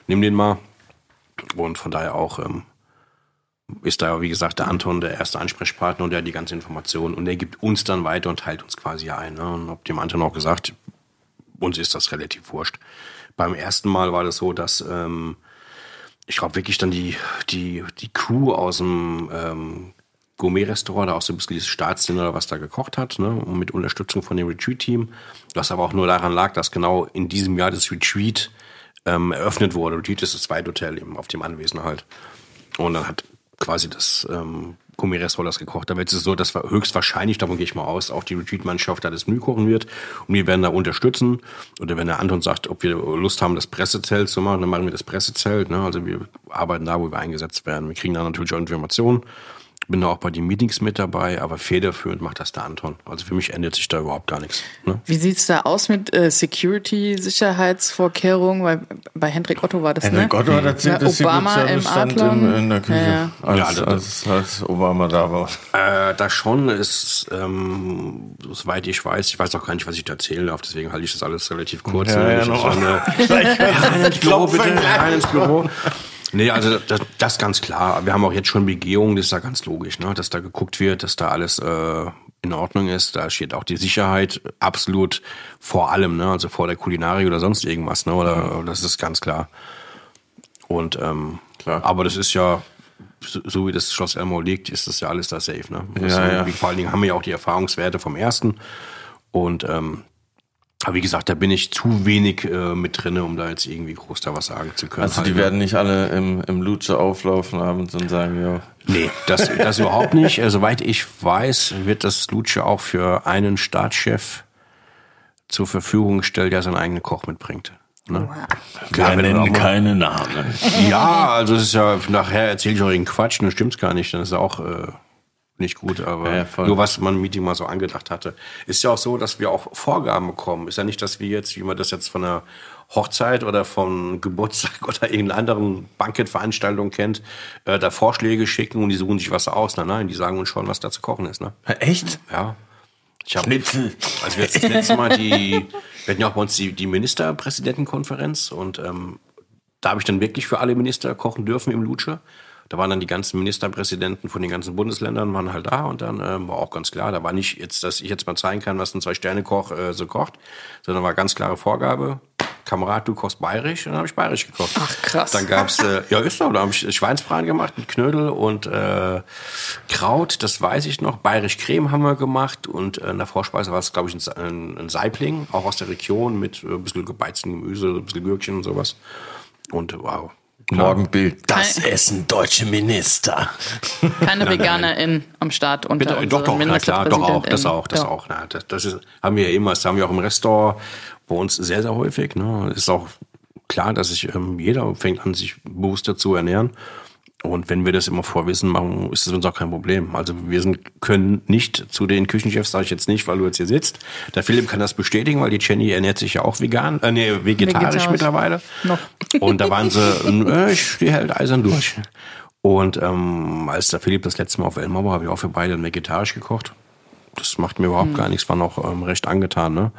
Nimm den mal. Und von daher auch ähm, ist da, wie gesagt, der Anton der erste Ansprechpartner und der hat die ganze Information und der gibt uns dann weiter und teilt uns quasi ein. Ne? Und hab dem Anton auch gesagt, uns ist das relativ wurscht. Beim ersten Mal war das so, dass ähm, ich glaube wirklich dann die, die, die Crew aus dem ähm, Gourmet-Restaurant, da auch so ein bisschen dieses Staatsdinner was da gekocht hat, ne? und mit Unterstützung von dem Retreat-Team. Was aber auch nur daran lag, dass genau in diesem Jahr das Retreat ähm, eröffnet wurde. Retreat ist das zweite Hotel eben auf dem Anwesen halt. Und dann hat quasi das ähm, Gourmet-Restaurant das gekocht. Aber jetzt ist es so, dass höchstwahrscheinlich, davon gehe ich mal aus, auch die Retreat-Mannschaft da das Menü kochen wird. Und wir werden da unterstützen. Oder wenn der Anton sagt, ob wir Lust haben, das Pressezelt zu machen, dann machen wir das Pressezelt. Ne? Also wir arbeiten da, wo wir eingesetzt werden. Wir kriegen da natürlich auch Informationen. Bin da auch bei den Meetings mit dabei, aber federführend macht das der Anton. Also für mich ändert sich da überhaupt gar nichts. Ne? Wie sieht's da aus mit äh, Security-Sicherheitsvorkehrungen? Weil bei Hendrik Otto war das, Henrik ne? Otto hat erzählt, Ja, dass Obama im stand in, in der Küche, Ja, ja. Als, Ja, das- als, als Obama da war. Äh, da schon ist, ähm, soweit ich weiß, ich weiß auch gar nicht, was ich da erzählen darf, deswegen halte ich das alles relativ kurz. Ja, ne? ja, ich noch. so eine, ins Büro, bitte, rein ins Büro. Nee, also das, das ganz klar. Wir haben auch jetzt schon Begehungen, das ist ja ganz logisch, ne? dass da geguckt wird, dass da alles äh, in Ordnung ist. Da steht auch die Sicherheit absolut vor allem, ne? also vor der Kulinarik oder sonst irgendwas. Ne? Oder das ist ganz klar. Und ähm, Klar. aber das ist ja, so, so wie das Schloss Elmau liegt, ist das ja alles da safe. Ne? Ja, Also, ja. Vor allen Dingen haben wir ja auch die Erfahrungswerte vom ersten. Und ähm, aber wie gesagt, da bin ich zu wenig äh, mit drinne, um da jetzt irgendwie groß da was sagen zu können. Also Halt, die ne? werden nicht alle im, im Lutsche auflaufen abends und sagen, ja, Nee, das, das überhaupt nicht. Äh, Soweit ich weiß, wird das Lutsche auch für einen Staatschef zur Verfügung gestellt, der seinen eigenen Koch mitbringt. Ne? Klar, auch mal- keine Namen. Ja, also es ist ja, nachher erzähle ich auch irgendeinen Quatsch, dann stimmt's gar nicht, dann ist auch äh, nicht gut, aber Ja, ja, nur was man im Meeting mal so angedacht hatte. Ist ja auch so, dass wir auch Vorgaben bekommen. Ist ja nicht, dass wir jetzt, wie man das jetzt von einer Hochzeit oder von Geburtstag oder irgendeiner anderen Bankettveranstaltung kennt, äh, da Vorschläge schicken und die suchen sich was aus. Nein, nein, die sagen uns schon, was da zu kochen ist. Ne? Echt? Ja. Ich hab, Schnitzel. also wir jetzt das letzte Mal die, wir hatten ja auch bei uns die, die Ministerpräsidentenkonferenz und ähm, da habe ich dann wirklich für alle Minister kochen dürfen im Lutsche. Da waren dann die ganzen Ministerpräsidenten von den ganzen Bundesländern waren halt da und dann ähm, war auch ganz klar, da war nicht jetzt, dass ich jetzt mal zeigen kann, was ein Zwei-Sterne-Koch äh, so kocht, sondern war ganz klare Vorgabe. Kamerad, du kochst bayerisch, und dann habe ich bayerisch gekocht. Ach, krass. Dann gab's äh, ja ist so, da habe ich Schweinsbraten gemacht mit Knödel und äh, Kraut, das weiß ich noch. Bayerisch Creme haben wir gemacht und äh, in der Vorspeise war es, glaube ich, ein, ein, Saibling, auch aus der Region mit äh, ein bisschen gebeiztem Gemüse, ein bisschen Gürkchen und sowas. Und äh, wow. Morgenbild. Das Kein- essen deutsche Minister. Keine VeganerIn am Start unter Bitte, doch, doch, na klar, doch auch, das auch, das Doch. auch. Na, das, das ist, haben wir ja immer, das haben wir auch im Restaurant bei uns sehr, sehr häufig. Ne? Ist auch klar, dass sich ähm, jeder fängt an, sich bewusster zu ernähren. Und wenn wir das immer vorwissen machen, ist es uns auch kein Problem. Also wir sind, können nicht zu den Küchenchefs, sage ich jetzt nicht, weil du jetzt hier sitzt. Der Philipp kann das bestätigen, weil die Jenny ernährt sich ja auch vegan, äh, nee, vegetarisch, Vegetarisch. mittlerweile. Noch. Und da waren sie, äh, ich die hält eisern durch. Und ähm, als der Philipp das letzte Mal auf Elmar war, habe ich auch für beide vegetarisch gekocht. Das macht mir überhaupt gar nichts, war noch ähm, recht angetan. Ne?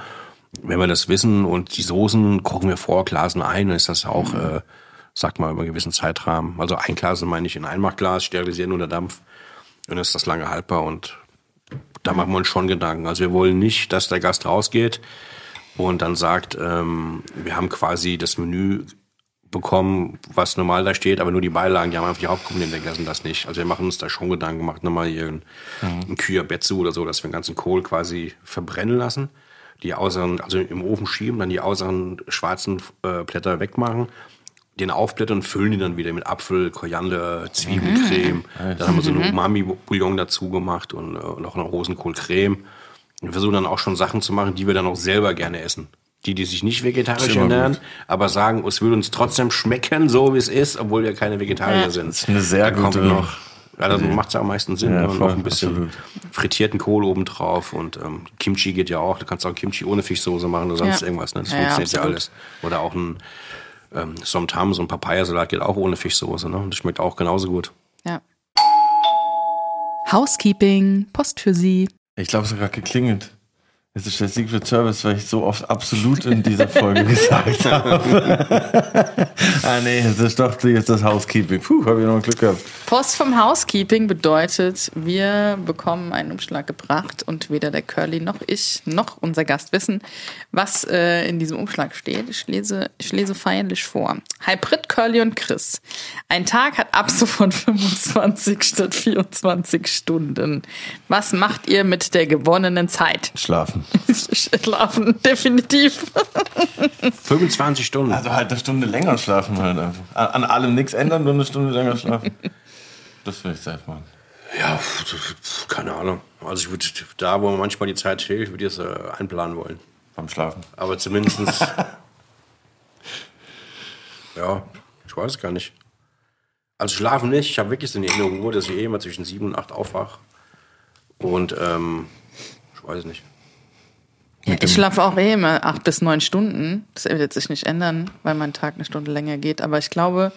Wenn wir das wissen und die Soßen kochen wir vor, glasen ein, dann ist das auch, äh, sag mal, über einen gewissen Zeitrahmen. Also einglasen meine ich in Einmachglas, sterilisieren unter Dampf. Dann ist das lange haltbar und da machen wir uns schon Gedanken. Also wir wollen nicht, dass der Gast rausgeht und dann sagt, ähm, wir haben quasi das Menü bekommen, was normal da steht, aber nur die Beilagen, die haben einfach die Hauptkomponenten gegessen, das nicht. Also wir machen uns da schon Gedanken, machen nochmal hier ein, ein Küherbetzu oder so, dass wir den ganzen Kohl quasi verbrennen lassen, die äußeren, also im Ofen schieben, dann die äußeren schwarzen äh, Blätter wegmachen, den aufblättern und füllen die dann wieder mit Apfel, Koriander, Zwiebelcreme. Dann haben wir so eine Umami-Bouillon dazu gemacht und äh, noch eine Rosenkohlcreme. Wir versuchen dann auch schon Sachen zu machen, die wir dann auch selber gerne essen. Die, die sich nicht vegetarisch ernähren, aber sagen, es würde uns trotzdem schmecken, so wie es ist, obwohl wir keine Vegetarier Ja. sind. Das ist eine sehr da gute- noch. Ja, das macht ja am meisten Sinn. Ja, ne? und voll, noch ein bisschen absolut. frittierten Kohl oben drauf und ähm, Kimchi geht ja auch. Du kannst auch Kimchi ohne Fischsoße machen oder sonst Ja. irgendwas. Ne? Das Ja, funktioniert ja alles. Oder auch ein ähm, Somtam, so ein Papayasalat geht auch ohne Fischsoße. Ne? Und das schmeckt auch genauso gut. Ja. Housekeeping, Post für Sie. Ich glaube, es hat gerade geklingelt. Es ist der Secret Service, weil ich so oft absolut in dieser Folge gesagt habe. ah nee, es ist doch jetzt das Housekeeping. Puh, habe ich noch Glück gehabt. Post vom Housekeeping bedeutet, wir bekommen einen Umschlag gebracht und weder der Curly noch ich noch unser Gast wissen, was äh, in diesem Umschlag steht. Ich lese, ich lese feierlich vor. Hi Brit, Curly und Chris. Ein Tag hat ab sofort 25 statt 24 Stunden. Was macht ihr mit der gewonnenen Zeit? Schlafen. Schlafen, definitiv. 25 Stunden. Also halt eine Stunde länger schlafen halt einfach. An, an allem nichts ändern, nur eine Stunde länger schlafen. Das will ich safe machen. Ja, keine Ahnung. Also ich würde da, wo mir manchmal die Zeit fehlt, würde ich das äh, einplanen wollen. Beim Schlafen. Aber zumindest. ja, ich weiß es gar nicht. Also schlafen nicht. Ich habe wirklich so eine innere Ruhe, dass ich eh immer zwischen sieben und acht aufwach. Und ähm, ich weiß es nicht. Ich schlafe auch eh immer acht bis neun Stunden. Das wird sich nicht ändern, weil mein Tag eine Stunde länger geht. Aber ich glaube,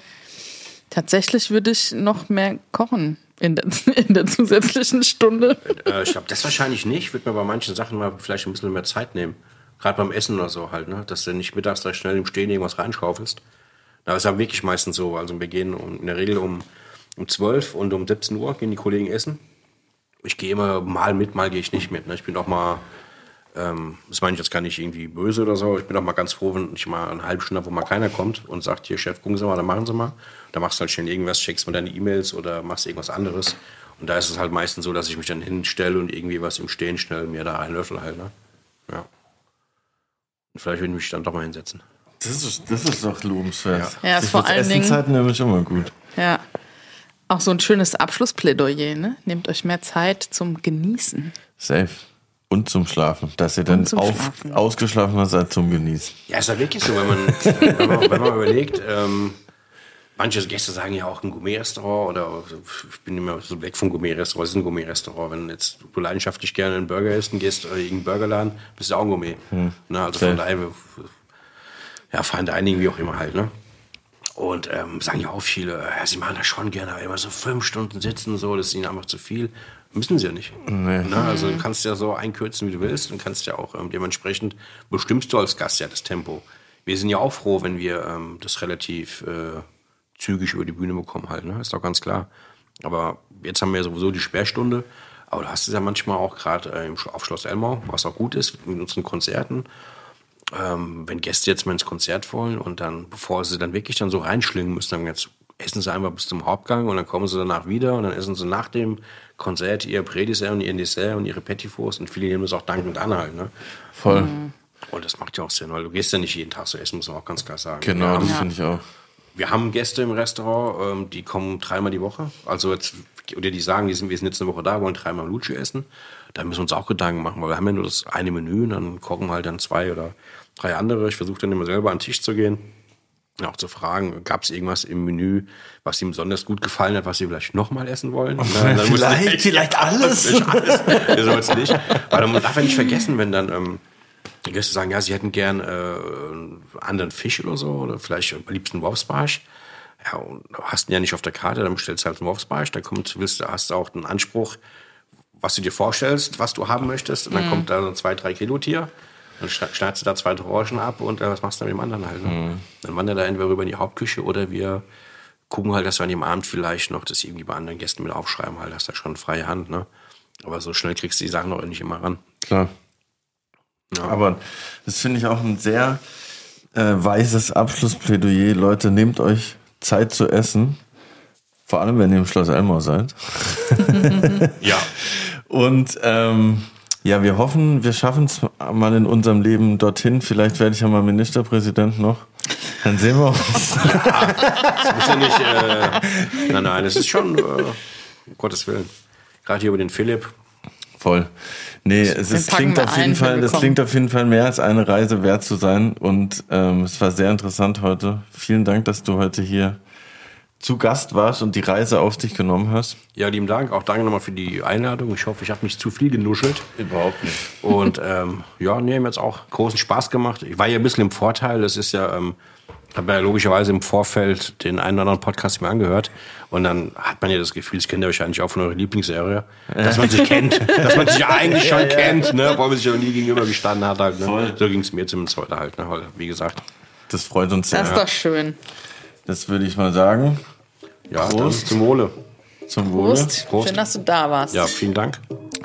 tatsächlich würde ich noch mehr kochen in der, in der zusätzlichen Stunde. Äh, ich glaube, das wahrscheinlich nicht. Ich würde mir bei manchen Sachen mal vielleicht ein bisschen mehr Zeit nehmen. Gerade beim Essen oder so halt, ne? Dass du nicht mittags da schnell im Stehen irgendwas reinschaufelst. Da ist ja wirklich meistens so. Also wir gehen um, in der Regel um, um 12 und um 17 Uhr gehen die Kollegen essen. Ich gehe immer mal mit, mal gehe ich nicht mit. Ne? Ich bin auch mal, ähm, das meine ich jetzt gar nicht irgendwie böse oder so. Ich bin auch mal ganz froh, wenn ich mal eine halbe Stunde habe, wo mal keiner kommt und sagt, hier Chef, gucken Sie mal, dann machen Sie mal. Da machst du halt schnell irgendwas, checkst mal deine E-Mails oder machst irgendwas anderes. Und da ist es halt meistens so, dass ich mich dann hinstelle und irgendwie was im Stehen schnell mir da reinlöffel halt. Ne? Ja. Und vielleicht würde ich mich dann doch mal hinsetzen. Das ist, das ist doch lobenswert. Ja, ist Sich vor allen Dingen- Zeit nämlich immer gut. Ja. Auch so ein schönes Abschlussplädoyer, ne? Nehmt euch mehr Zeit zum Genießen. Safe. Und zum Schlafen. Dass ihr dann auf, Schlafen. ausgeschlafen seid zum Genießen. Ja, ist ja wirklich so, wenn man, wenn man, wenn man überlegt, ähm, manche Gäste sagen ja auch ein Gourmet-Restaurant oder ich bin immer so weg vom Gourmet-Restaurant, es ist ein Gourmet-Restaurant. Wenn jetzt du leidenschaftlich gerne einen Burger isst und gehst oder irgendeinen Burgerladen, bist du auch ein Gourmet. Na, also Safe. von daher, ja, Fine Dining, wie auch immer halt, ne? Und ähm, sagen ja auch viele, ja, sie machen das schon gerne, aber immer so fünf Stunden sitzen, so, das ist ihnen einfach zu viel. Müssen sie ja nicht. Nee. Na, also du kannst ja so einkürzen, wie du willst und kannst ja auch ähm, dementsprechend bestimmst du als Gast ja das Tempo. Wir sind ja auch froh, wenn wir ähm, das relativ äh, zügig über die Bühne bekommen halt, ne? Ist doch ganz klar. Aber jetzt haben wir ja sowieso die Sperrstunde. Aber du hast es ja manchmal auch gerade äh, auf Schloss Elmau, was auch gut ist mit unseren Konzerten. Ähm, wenn Gäste jetzt mal ins Konzert wollen und dann, bevor sie dann wirklich dann so reinschlingen müssen, dann jetzt essen sie einfach bis zum Hauptgang und dann kommen sie danach wieder und dann essen sie nach dem Konzert ihr Prädessert und ihr Dessert und ihre Petitfours und viele nehmen das auch dankend an halt, ne? Voll. Und das macht ja auch Sinn, weil du gehst ja nicht jeden Tag so essen, muss man auch ganz klar sagen. Genau, haben, das finde ich auch. wir haben Gäste im Restaurant, ähm, die kommen dreimal die Woche. Also jetzt, oder die sagen, die sind, wir sind jetzt eine Woche da, wollen dreimal Lutsche essen. Da müssen wir uns auch Gedanken machen, weil wir haben ja nur das eine Menü und dann kochen halt dann zwei oder drei andere. Ich versuche dann immer selber an den Tisch zu gehen. Auch zu fragen, gab es irgendwas im Menü, was ihm besonders gut gefallen hat, was sie vielleicht nochmal essen wollen? Na, Vielleicht- vielleicht alles. Vielleicht alles. Nicht. Weil man darf ja nicht vergessen, wenn dann ähm, die Gäste sagen, ja, sie hätten gern äh, einen anderen Fisch oder so, oder vielleicht am liebsten Wurfsbarsch. Ja, und du hast ihn ja nicht auf der Karte, dann bestellst du halt einen Wurfsbarsch, dann kommt, willst du, hast du auch den Anspruch, was du dir vorstellst, was du haben möchtest, und dann Mhm. kommt da so ein zwei, drei Kilo Tier. Dann schne- schneidest du da zwei Orangen ab und äh, was machst du mit dem anderen halt? Ne? Mhm. Dann wandert er entweder rüber in die Hauptküche oder wir gucken halt, dass wir an dem Abend vielleicht noch das irgendwie bei anderen Gästen mit aufschreiben, halt, hast da schon freie Hand, ne? Aber so schnell kriegst du die Sachen auch nicht immer ran. Klar. Aber das finde ich auch ein sehr äh, weises Abschlussplädoyer. Leute, nehmt euch Zeit zu essen. Vor allem, wenn ihr im Schloss Elmau seid. Ja. Und ähm, ja, wir hoffen, wir schaffen es mal in unserem Leben dorthin. Vielleicht werde ich ja mal Ministerpräsident noch. Dann sehen wir uns. Das muss ja nicht. Äh, nein, nein, es ist schon, äh, um Gottes Willen. Gerade hier über den Philipp. Voll. Nee, es ist, klingt auf jeden Fall, das klingt auf jeden Fall mehr als eine Reise wert zu sein. Und ähm, es war sehr interessant heute. Vielen Dank, dass du heute hier zu Gast warst und die Reise auf dich genommen hast. Ja, lieben Dank. Auch danke nochmal für die Einladung. Ich hoffe, ich habe nicht zu viel genuschelt. Überhaupt nicht. Und ähm, ja, nee, mir hat's auch großen Spaß gemacht. Ich war ja ein bisschen im Vorteil. Das ist ja, ähm, habe ja logischerweise im Vorfeld den einen oder anderen Podcast mir angehört. Und dann hat man ja das Gefühl, das kennt ihr wahrscheinlich auch von eurer Lieblingsserie, dass man sich kennt. Dass man sich ja eigentlich schon kennt, ne? Obwohl man sich ja noch nie gegenüber gestanden hat. Halt, ne? So ging's mir zumindest heute halt. Ne? Weil, Wie gesagt. Das freut uns sehr. Das ist doch schön. Das würde ich mal sagen. Ja, Prost. Prost. zum Wohle. Zum Wohle. Prost. Prost. Schön, dass du da warst. Ja, vielen Dank.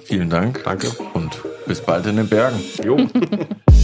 Vielen Dank. Danke. Und bis bald in den Bergen. Jo.